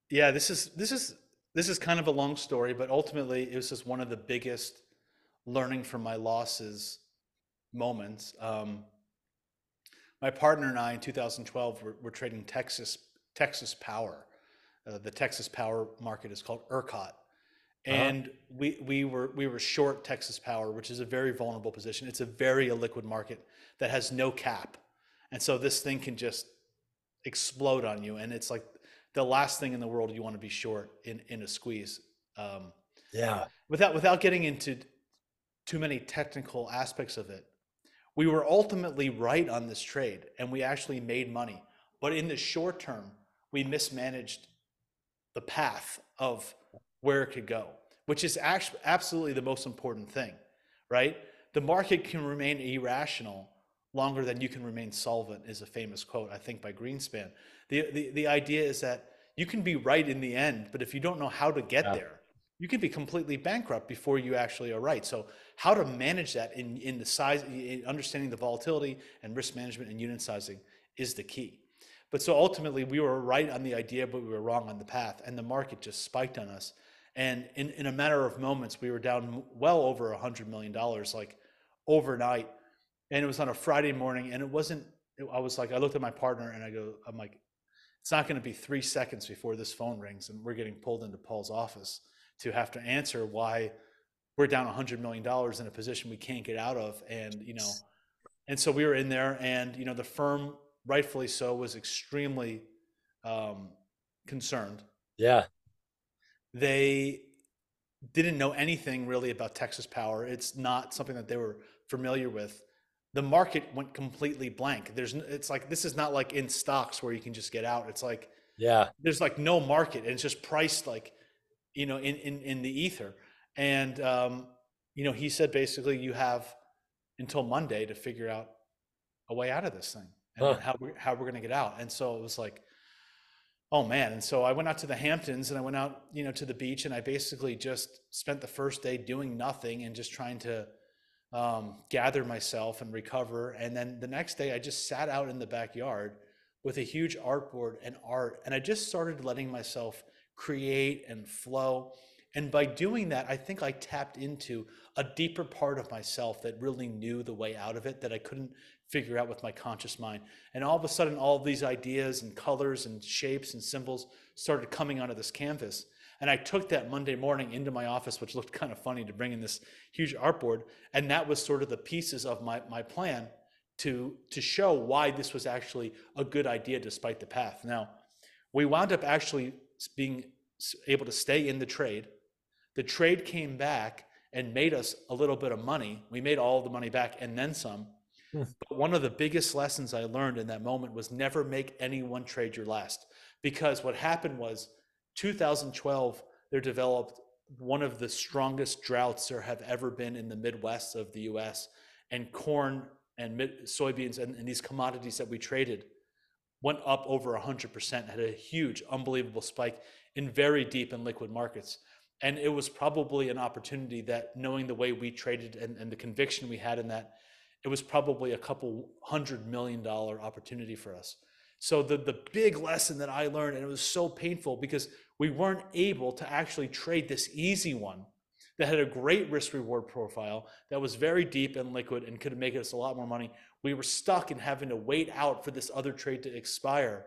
yeah, this is this is this is kind of a long story, but ultimately, it was just one of the biggest learning from my losses moments. Um, my partner and I in 2012 were, were trading Texas Texas Power. Uh, the Texas Power market is called ERCOT, uh-huh. and uh-huh. we we were we were short Texas Power, which is a very vulnerable position. It's a very illiquid market that has no cap, and so this thing can just explode on you, and it's like the last thing in the world you want to be short in in a squeeze. Um, yeah. Without without getting into too many technical aspects of it, we were ultimately right on this trade and we actually made money. But in the short term, we mismanaged the path of where it could go, which is actually absolutely the most important thing, right? The market can remain irrational longer than you can remain solvent is a famous quote, I think, by Greenspan. The, the, the idea is that you can be right in the end, but if you don't know how to get yeah. there, you can be completely bankrupt before you actually are right. So how to manage that in, in the size, in understanding the volatility and risk management and unit sizing is the key. But so ultimately we were right on the idea, but we were wrong on the path and the market just spiked on us. And in, in a matter of moments, we were down well over a hundred million dollars, like overnight. And it was on a Friday morning and it wasn't, I was like, I looked at my partner and I go, I'm like, it's not going to be three seconds before this phone rings and we're getting pulled into Paul's office to have to answer why we're down a hundred million dollars in a position we can't get out of. And, you know, and so we were in there and, you know, the firm rightfully so was extremely um, concerned. Yeah. They didn't know anything really about Texas Power. It's not something that they were familiar with. The market went completely blank. There's it's like this is not like in stocks where you can just get out. It's like yeah, there's like no market and it's just priced like you know in in in the ether. And um, you know, he said basically you have until Monday to figure out a way out of this thing and huh. how we how we're gonna get out. And so it was like, oh man. And so I went out to the Hamptons and I went out, you know, to the beach and I basically just spent the first day doing nothing and just trying to um, gather myself and recover. And then the next day I just sat out in the backyard with a huge artboard and art. And I just started letting myself create and flow. And by doing that, I think I tapped into a deeper part of myself that really knew the way out of it that I couldn't figure out with my conscious mind. And all of a sudden, all of these ideas and colors and shapes and symbols started coming onto this canvas. And I took that Monday morning into my office, which looked kind of funny to bring in this huge artboard. And that was sort of the pieces of my, my plan to, to show why this was actually a good idea despite the path. Now, we wound up actually being able to stay in the trade. The trade came back and made us a little bit of money. We made all the money back and then some. Hmm. But one of the biggest lessons I learned in that moment was never make any one trade your last. Because what happened was 2012, there developed one of the strongest droughts there have ever been in the Midwest of the US. and corn and soybeans and, and these commodities that we traded went up over 100%, had a huge, unbelievable spike in very deep and liquid markets. And it was probably an opportunity that, knowing the way we traded and, and the conviction we had in that, it was probably a couple hundred million dollar opportunity for us. So the the big lesson that I learned, and it was so painful because we weren't able to actually trade this easy one that had a great risk reward profile that was very deep and liquid and could make us a lot more money. We were stuck in having to wait out for this other trade to expire.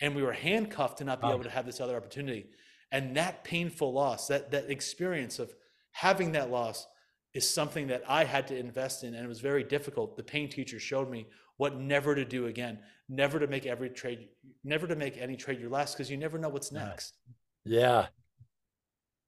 And we were handcuffed to not be able to have this other opportunity. And that painful loss, that, that experience of having that loss, is something that I had to invest in. And it was very difficult. The pain teacher showed me what never to do again, never to make every trade, never to make any trade your last, because you never know what's next. Yeah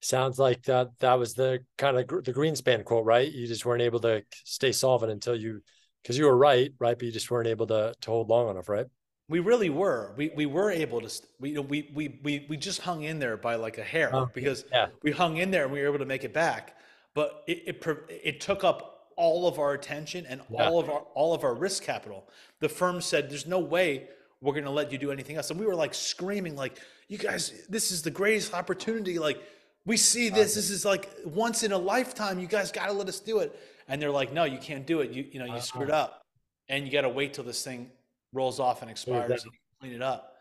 sounds like that that was the kind of the Greenspan quote, right? You just weren't able to stay solvent until you, because you were right, right? But you just weren't able to to hold long enough, right? We really were. We we were able to. We we we we we just hung in there by like a hair oh, because yeah. we hung in there and we were able to make it back. But it it, it took up all of our attention and yeah. all of our all of our risk capital. The firm said, "There's no way we're going to let you do anything else," and we were like screaming, like, "You guys, this is the greatest opportunity!" Like we see this. This is like once in a lifetime. You guys got to let us do it. And they're like, no, you can't do it. You you know you uh-huh. screwed up, and you got to wait till this thing rolls off and expires and clean it up.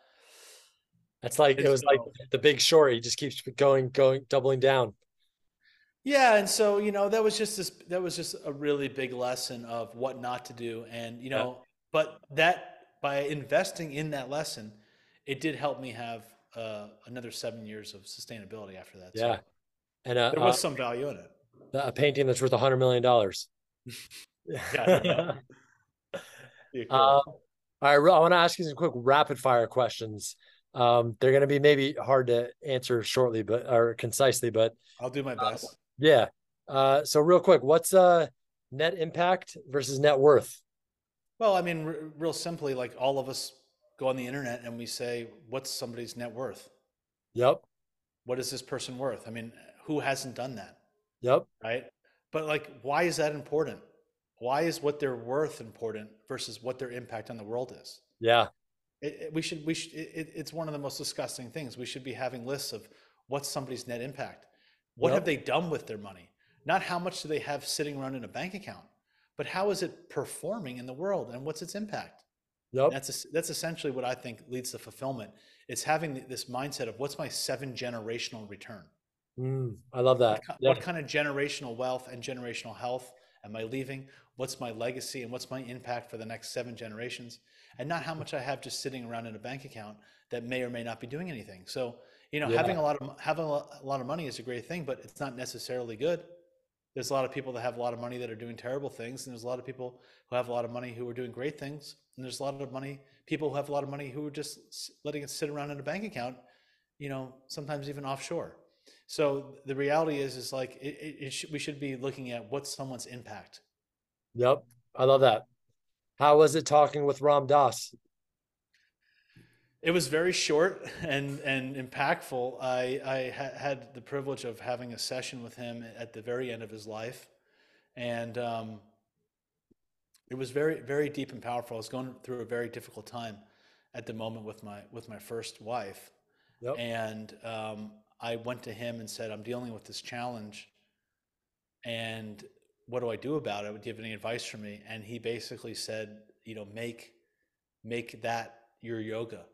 That's like it was like the Big Short. He just keeps going, going, doubling down. Yeah, and so you know that was just this. That was just a really big lesson of what not to do, and you know, yeah. but that by investing in that lesson, it did help me have uh, another seven years of sustainability after that. Yeah, so and uh, there was uh, some value in it. A painting that's worth a hundred million dollars. yeah. uh, all right, I want to ask you some quick rapid fire questions. Um, they're going to be maybe hard to answer shortly, but or concisely, but I'll do my best. Yeah. Uh, so real quick, what's uh net impact versus net worth? Well, I mean, r- real simply, like all of us go on the internet and we say, what's somebody's net worth? Yep. What is this person worth? I mean, who hasn't done that? Yep. Right. But like, why is that important? Why is what they're worth important versus what their impact on the world is? Yeah. It, it, we should, we should, it, it's one of the most disgusting things. We should be having lists of what's somebody's net impact. What yep. have they done with their money? Not how much do they have sitting around in a bank account, but how is it performing in the world and what's its impact? Yep. That's that's essentially what I think leads to fulfillment. It's having this mindset of what's my seven generational return. Mm, I love that. What, yeah. what, kind of generational wealth and generational health am I leaving? What's my legacy and what's my impact for the next seven generations? And not how much I have just sitting around in a bank account that may or may not be doing anything. So you know, yeah. having a lot of having a lot of money is a great thing, but it's not necessarily good. There's a lot of people that have a lot of money that are doing terrible things, and there's a lot of people who have a lot of money who are doing great things. And there's a lot of money, people who have a lot of money who are just letting it sit around in a bank account, you know, sometimes even offshore. So the reality is, is like it, it, it sh- we should be looking at what's someone's impact. Yep, I love that. How was it talking with Ram Dass? It was very short and and impactful. I I ha- had the privilege of having a session with him at the very end of his life, and um, it was very very deep and powerful. I was going through a very difficult time at the moment with my with my first wife, yep. and um, I went to him and said, "I'm dealing with this challenge, and what do I do about it? Would you have any advice for me?" And he basically said, "You know, make make that your yoga."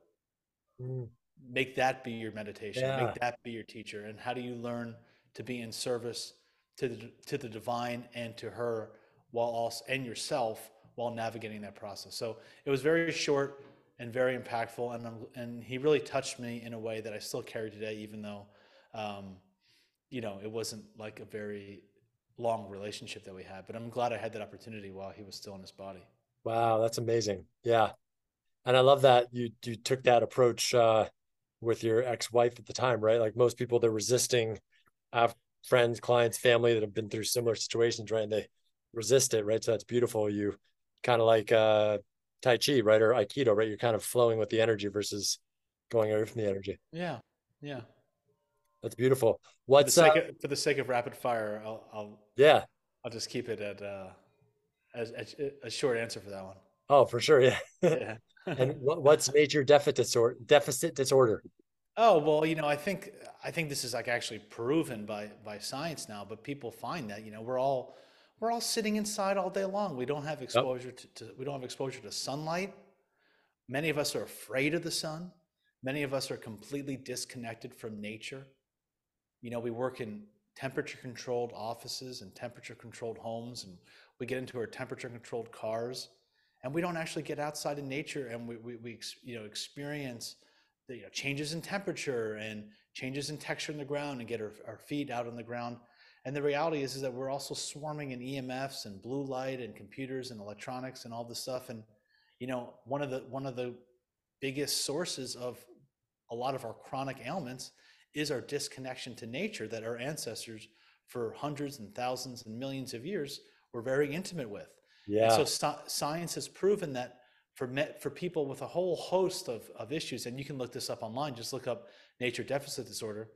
Mm. Make that be your meditation. Yeah. Make that be your teacher. And how do you learn to be in service to the, to the divine and to her while also and yourself while navigating that process. So it was very short and very impactful, and and he really touched me in a way that I still carry today, even though, um, you know, it wasn't like a very long relationship that we had. But I'm glad I had that opportunity while he was still in his body. Wow, that's amazing. Yeah, and I love that you you took that approach uh, with your ex-wife at the time, right? Like most people, they're resisting have friends, clients, family that have been through similar situations, right? And they resist it, right? So that's beautiful. You kind of like uh, Tai Chi, right, or Aikido, right? You're kind of flowing with the energy versus going away from the energy. Yeah, yeah, that's beautiful. What's for the sake, uh, of, for the sake of rapid fire? I'll, I'll yeah, I'll just keep it at uh, a, a, a, short answer for that one. Oh, for sure, yeah. yeah. And what, what's major deficit disorder? Deficit disorder? Oh well, you know, I think I think this is like actually proven by by science now. But people find that you know we're all we're all sitting inside all day long. We don't have exposure yep. to, to we don't have exposure to sunlight. Many of us are afraid of the sun. Many of us are completely disconnected from nature. You know, we work in temperature controlled offices and temperature controlled homes, and we get into our temperature controlled cars, and we don't actually get outside in nature and we, we, we you know, experience the you know, changes in temperature and changes in texture in the ground and get our, our feet out on the ground. And the reality is, is that we're also swarming in EMFs and blue light and computers and electronics and all this stuff. And you know, one of the one of the biggest sources of a lot of our chronic ailments is our disconnection to nature that our ancestors for hundreds and thousands and millions of years were very intimate with. Yeah. And so science has proven that for for people with a whole host of, of issues, and you can look this up online, just look up nature deficit disorder,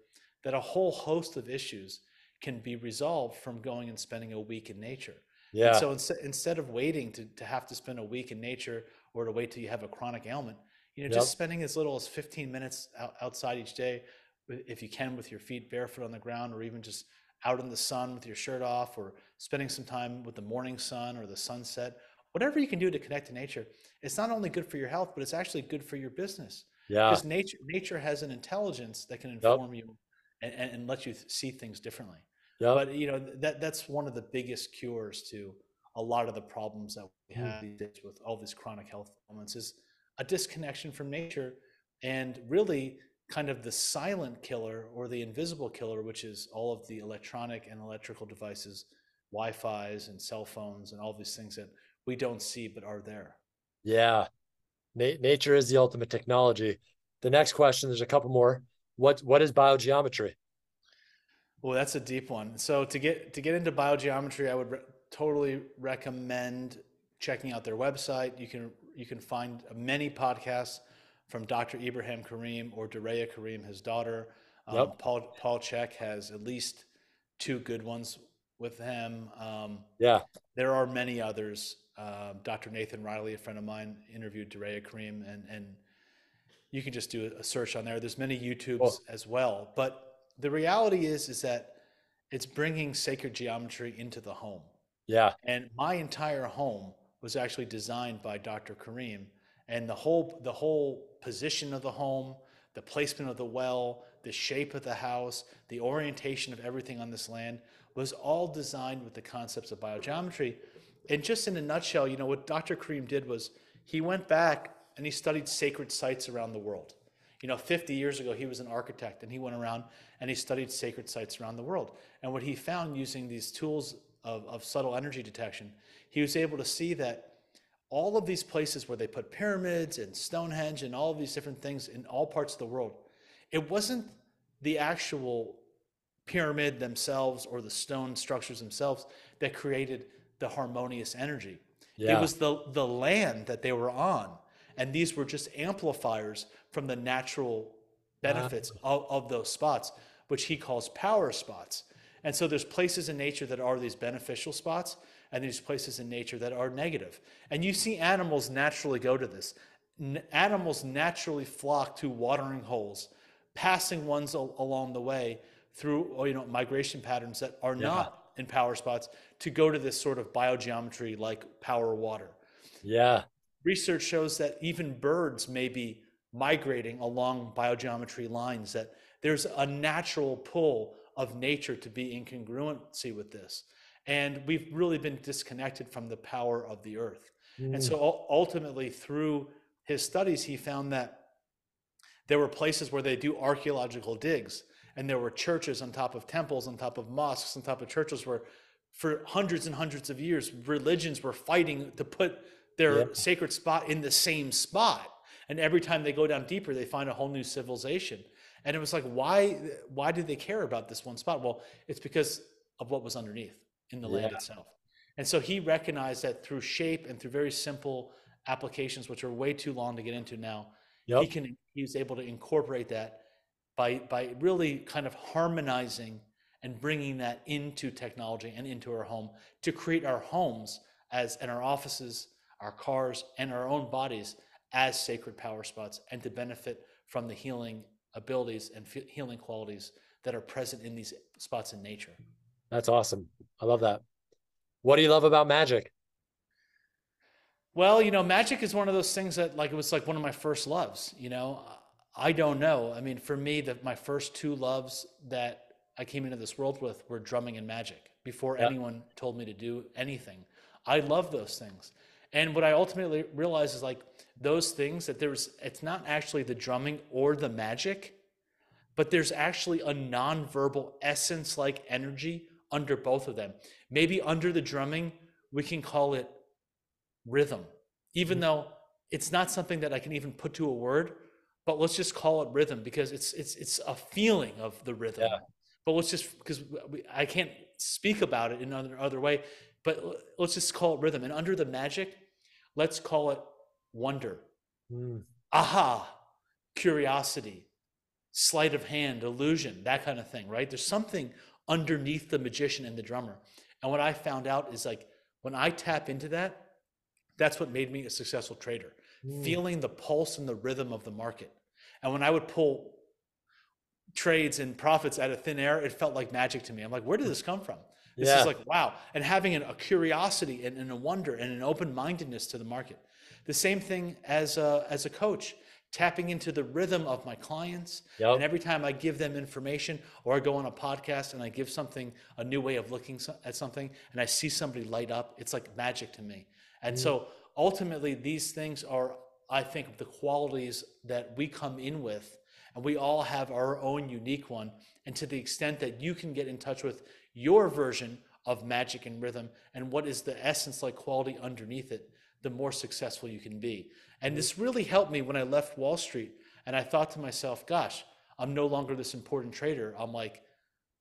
that a whole host of issues can be resolved from going and spending a week in nature. Yeah. And so instead, instead of waiting to, to have to spend a week in nature or to wait till you have a chronic ailment, you know, yep. just spending as little as 15 minutes out, outside each day, if you can, with your feet barefoot on the ground, or even just out in the sun with your shirt off, or spending some time with the morning sun or the sunset, whatever you can do to connect to nature, it's not only good for your health, but it's actually good for your business. Yeah. Because nature nature has an intelligence that can inform yep. you and, and, let you see things differently. Yeah. But you know that that's one of the biggest cures to a lot of the problems that we have mm. with all these chronic health ailments is a disconnection from nature and really kind of the silent killer or the invisible killer, which is all of the electronic and electrical devices, Wi-Fi's and cell phones and all these things that we don't see but are there. Yeah. Na- nature is the ultimate technology. The next question, there's a couple more. What what is biogeometry? Well, that's a deep one. So to get to get into biogeometry, I would re- totally recommend checking out their website. You can you can find many podcasts from Dr. Ibrahim Karim or Dareya Karim, his daughter. Um, yep. Paul Paul Chek has at least two good ones with him. Um, yeah, there are many others. Um, Dr. Nathan Riley, a friend of mine, interviewed Dareya Karim, and and you can just do a search on there. There's many YouTubes cool. as well, but the reality is is that it's bringing sacred geometry into the home. Yeah, and my entire home was actually designed by Dr. Karim, and the whole the whole position of the home, the placement of the well, the shape of the house, the orientation of everything on this land was all designed with the concepts of biogeometry. And just in a nutshell, you know what Dr. Karim did was he went back and he studied sacred sites around the world. You know, 50 years ago, he was an architect and he went around and he studied sacred sites around the world. And what he found using these tools of, of subtle energy detection he was able to see that all of these places where they put pyramids and Stonehenge and all of these different things in all parts of the world, it wasn't the actual pyramid themselves or the stone structures themselves that created the harmonious energy. Yeah. It was the, the land that they were on. And these were just amplifiers from the natural benefits uh, of, of those spots, which he calls power spots. And so there's places in nature that are these beneficial spots, and these places in nature that are negative. And you see animals naturally go to this. N- animals naturally flock to watering holes, passing ones al- along the way through oh, you know migration patterns that are yeah. not in power spots to go to this sort of biogeometry like power water. Yeah. Research shows that even birds may be migrating along biogeometry lines that there's a natural pull of nature to be in congruency with this. And we've really been disconnected from the power of the earth. Mm. And so ultimately, through his studies, he found that there were places where they do archaeological digs, and there were churches on top of temples, on top of mosques, on top of churches where for hundreds and hundreds of years, religions were fighting to put their yeah. sacred spot in the same spot. And every time they go down deeper, they find a whole new civilization. And it was like, why, why did they care about this one spot? Well, it's because of what was underneath in the yeah. land itself. And so he recognized that through shape and through very simple applications, which are way too long to get into now, yep. he can he was able to incorporate that by by really kind of harmonizing and bringing that into technology and into our home to create our homes as in our offices, our cars, and our own bodies as sacred power spots and to benefit from the healing abilities and healing qualities that are present in these spots in nature. That's awesome. I love that. What do you love about magic? Well, you know, magic is one of those things that like it was like one of my first loves, you know. I don't know. I mean, for me, that my first two loves that I came into this world with were drumming and magic before yep. anyone told me to do anything. I love those things. And what I ultimately realized is like those things that there's it's not actually the drumming or the magic, but there's actually a nonverbal essence like energy under both of them. Maybe under the drumming, we can call it rhythm, even mm-hmm. though it's not something that I can even put to a word, but let's just call it rhythm because it's it's it's a feeling of the rhythm. Yeah. But let's just because I can't speak about it in another other way, but let's just call it rhythm. And under the magic, let's call it wonder, mm. aha, curiosity, sleight of hand, illusion, that kind of thing, right? There's something underneath the magician and the drummer. And what I found out is like when I tap into that, that's what made me a successful trader, mm. feeling the pulse and the rhythm of the market. And when I would pull trades and profits out of thin air, it felt like magic to me. I'm like, where did this come from? This yeah. is like, wow. And having a curiosity and, and a wonder and an open mindedness to the market. The same thing as a, as a coach, tapping into the rhythm of my clients. Yep. And every time I give them information or I go on a podcast and I give something, a new way of looking at something, and I see somebody light up, it's like magic to me. And mm. so ultimately, these things are, I think, the qualities that we come in with. And we all have our own unique one. And to the extent that you can get in touch with your version of magic and rhythm and what is the essence like quality underneath it, the more successful you can be. And this really helped me when I left Wall Street. And I thought to myself, gosh, I'm no longer this important trader. I'm like,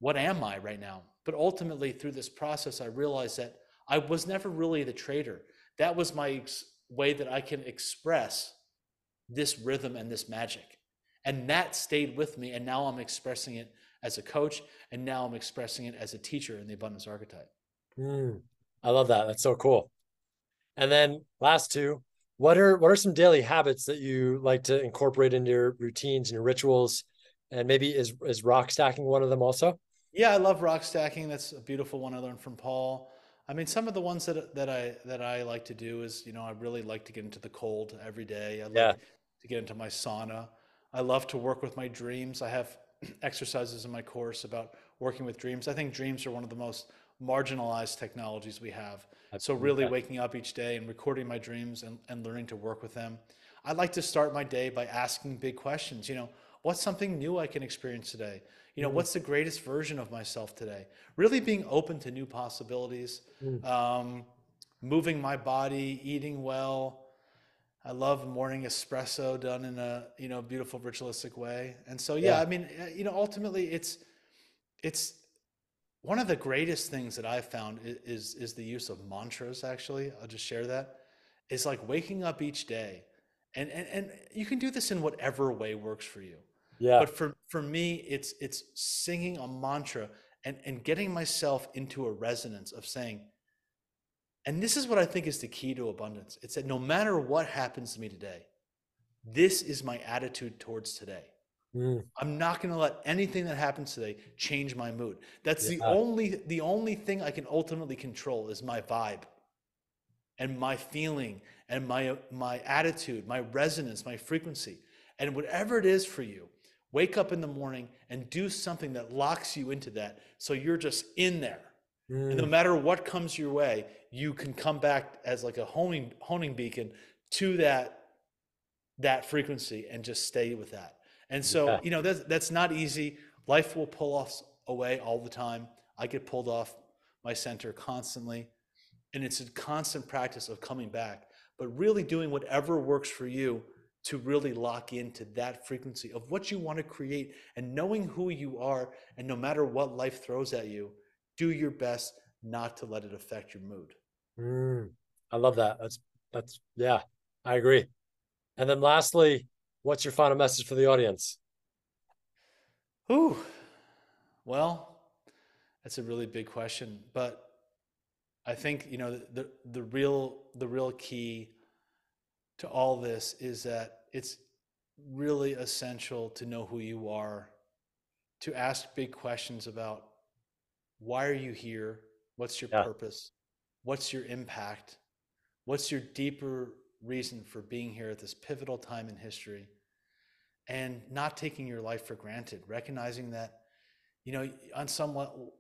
what am I right now? But ultimately, through this process, I realized that I was never really the trader. That was my way that I can express this rhythm and this magic. And that stayed with me. And now I'm expressing it as a coach. And now I'm expressing it as a teacher in the abundance archetype. Mm, I love that. That's so cool. And then last two, what are what are some daily habits that you like to incorporate into your routines and your rituals? And maybe is is rock stacking one of them also? Yeah, I love rock stacking. That's a beautiful one I learned from Paul. I mean, some of the ones that that I that I like to do is, you know, I really like to get into the cold every day. I like yeah. to get into my sauna. I love to work with my dreams. I have exercises in my course about working with dreams. I think dreams are one of the most marginalized technologies we have. So really waking up each day and recording my dreams and, and learning to work with them. I like to start my day by asking big questions. You know, what's something new I can experience today? You know, mm. what's the greatest version of myself today? Really being open to new possibilities, mm. um, moving my body, eating well. I love morning espresso done in a you know beautiful ritualistic way. And so yeah, yeah. I mean, uh, you know, ultimately it's it's one of the greatest things that I've found is, is, the use of mantras. Actually, I'll just share that. Is like waking up each day, and, and and you can do this in whatever way works for you. Yeah. But for for me, it's it's singing a mantra and and getting myself into a resonance of saying. And this is what I think is the key to abundance. It's that no matter what happens to me today, this is my attitude towards today. Mm. I'm not going to let anything that happens today change my mood. That's yeah. the only the only thing I can ultimately control is my vibe and my feeling and my my attitude, my resonance, my frequency. And whatever it is for you, wake up in the morning and do something that locks you into that so you're just in there. Mm. And no mm. matter what comes your way, you can come back as like a honing honing beacon to that that frequency and just stay with that. And so, yeah. you know, that's, that's not easy. Life will pull us away all the time. I get pulled off my center constantly. And it's a constant practice of coming back, but really doing whatever works for you to really lock into that frequency of what you want to create and knowing who you are. And no matter what life throws at you, do your best not to let it affect your mood. Mm, I love that. That's, that's, yeah, I agree. And then lastly, What's your final message for the audience? Ooh, well, that's a really big question, but I think you know the the real the real key to all this is that it's really essential to know who you are, to ask big questions about why are you here, what's your yeah. purpose, what's your impact, what's your deeper reason for being here at this pivotal time in history, and not taking your life for granted, recognizing that you know on some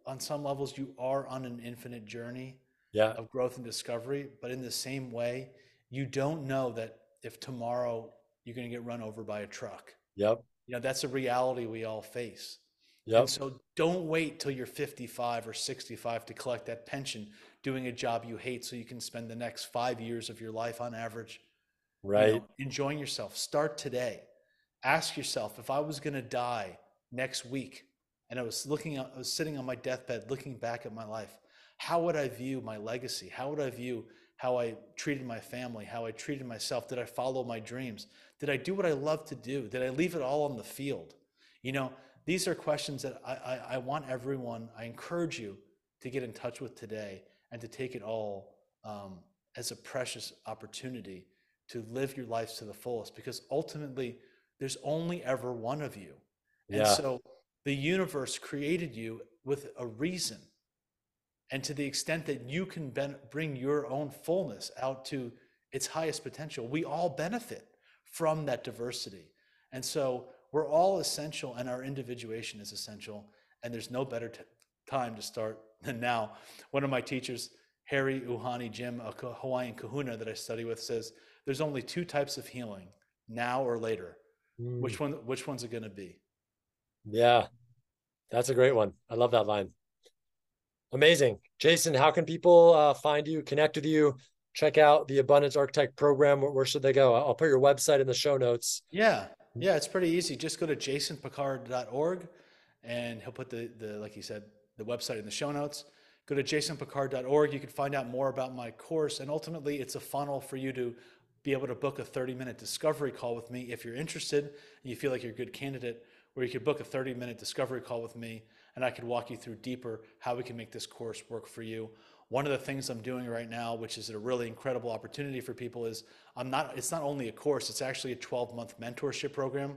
on some levels you are on an infinite journey yeah. of growth and discovery. But in the same way, you don't know that if tomorrow you're going to get run over by a truck. Yep. You know, that's a reality we all face. Yep. And so don't wait till you're 55 or 65 to collect that pension doing a job you hate so you can spend the next five years of your life on average right you know, enjoying yourself start today ask yourself if i was going to die next week and i was looking i was sitting on my deathbed looking back at my life how would I view my legacy? How would I view how I treated my family, how I treated myself? Did I follow my dreams? Did I do what I love to do? Did I leave it all on the field? You know, these are questions that I, I, I want everyone, I encourage you to get in touch with today and to take it all um, as a precious opportunity to live your lives to the fullest because ultimately there's only ever one of you. And yeah. so the universe created you with a reason and to the extent that you can ben- bring your own fullness out to its highest potential, we all benefit from that diversity. And so we're all essential, and our individuation is essential. And there's no better t- time to start than now. One of my teachers, Harry Uhane Jim, a Hawaiian kahuna that I study with, says there's only two types of healing now or later. Mm. Which one? Which one's it going to be? Yeah, that's a great one. I love that line. Amazing. Jason, how can people uh, find you, connect with you, check out the Abundance Archetype program? Where, where should they go? I'll put your website in the show notes. Yeah. Yeah, it's pretty easy. Just go to jasonpickard.org and he'll put the, the like he said, the website in the show notes. Go to jasonpickard.org. You can find out more about my course. And ultimately, it's a funnel for you to be able to book a 30 minute discovery call with me if you're interested and you feel like you're a good candidate, or you could book a 30 minute discovery call with me and I could walk you through deeper how we can make this course work for you. One of the things I'm doing right now, which is a really incredible opportunity for people, is I'm not. It's not only a course; it's actually a 12-month mentorship program,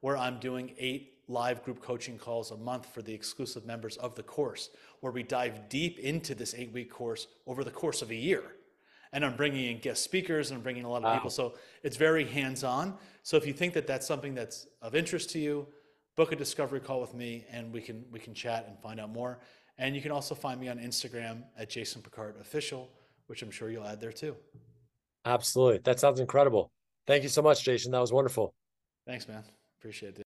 where I'm doing eight live group coaching calls a month for the exclusive members of the course, where we dive deep into this eight-week course over the course of a year and I'm bringing in guest speakers and I'm bringing a lot of wow. people. So it's very hands-on. So if you think that that's something that's of interest to you, book a discovery call with me and we can we can chat and find out more. And you can also find me on Instagram at Jason Pickard Official, which I'm sure you'll add there too. Absolutely. That sounds incredible. Thank you so much, Jason. That was wonderful. Thanks, man. Appreciate it.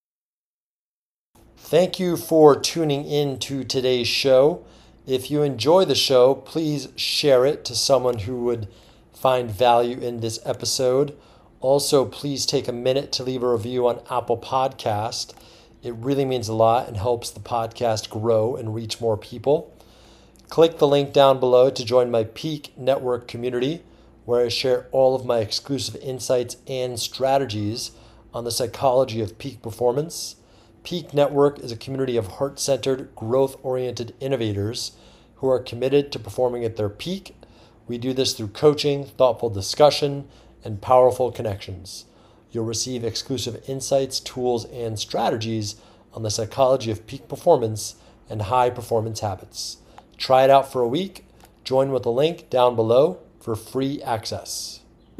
Thank you for tuning in to today's show. If you enjoy the show, please share it to someone who would find value in this episode. Also, please take a minute to leave a review on Apple Podcast. It really means a lot and helps the podcast grow and reach more people. Click the link down below to join my Peak Network community, where I share all of my exclusive insights and strategies on the psychology of peak performance. Peak Network is a community of heart centered, growth oriented innovators who are committed to performing at their peak. We do this through coaching, thoughtful discussion, and powerful connections. You'll receive exclusive insights, tools, and strategies on the psychology of peak performance and high performance habits. Try it out for a week. Join with the link down below for free access.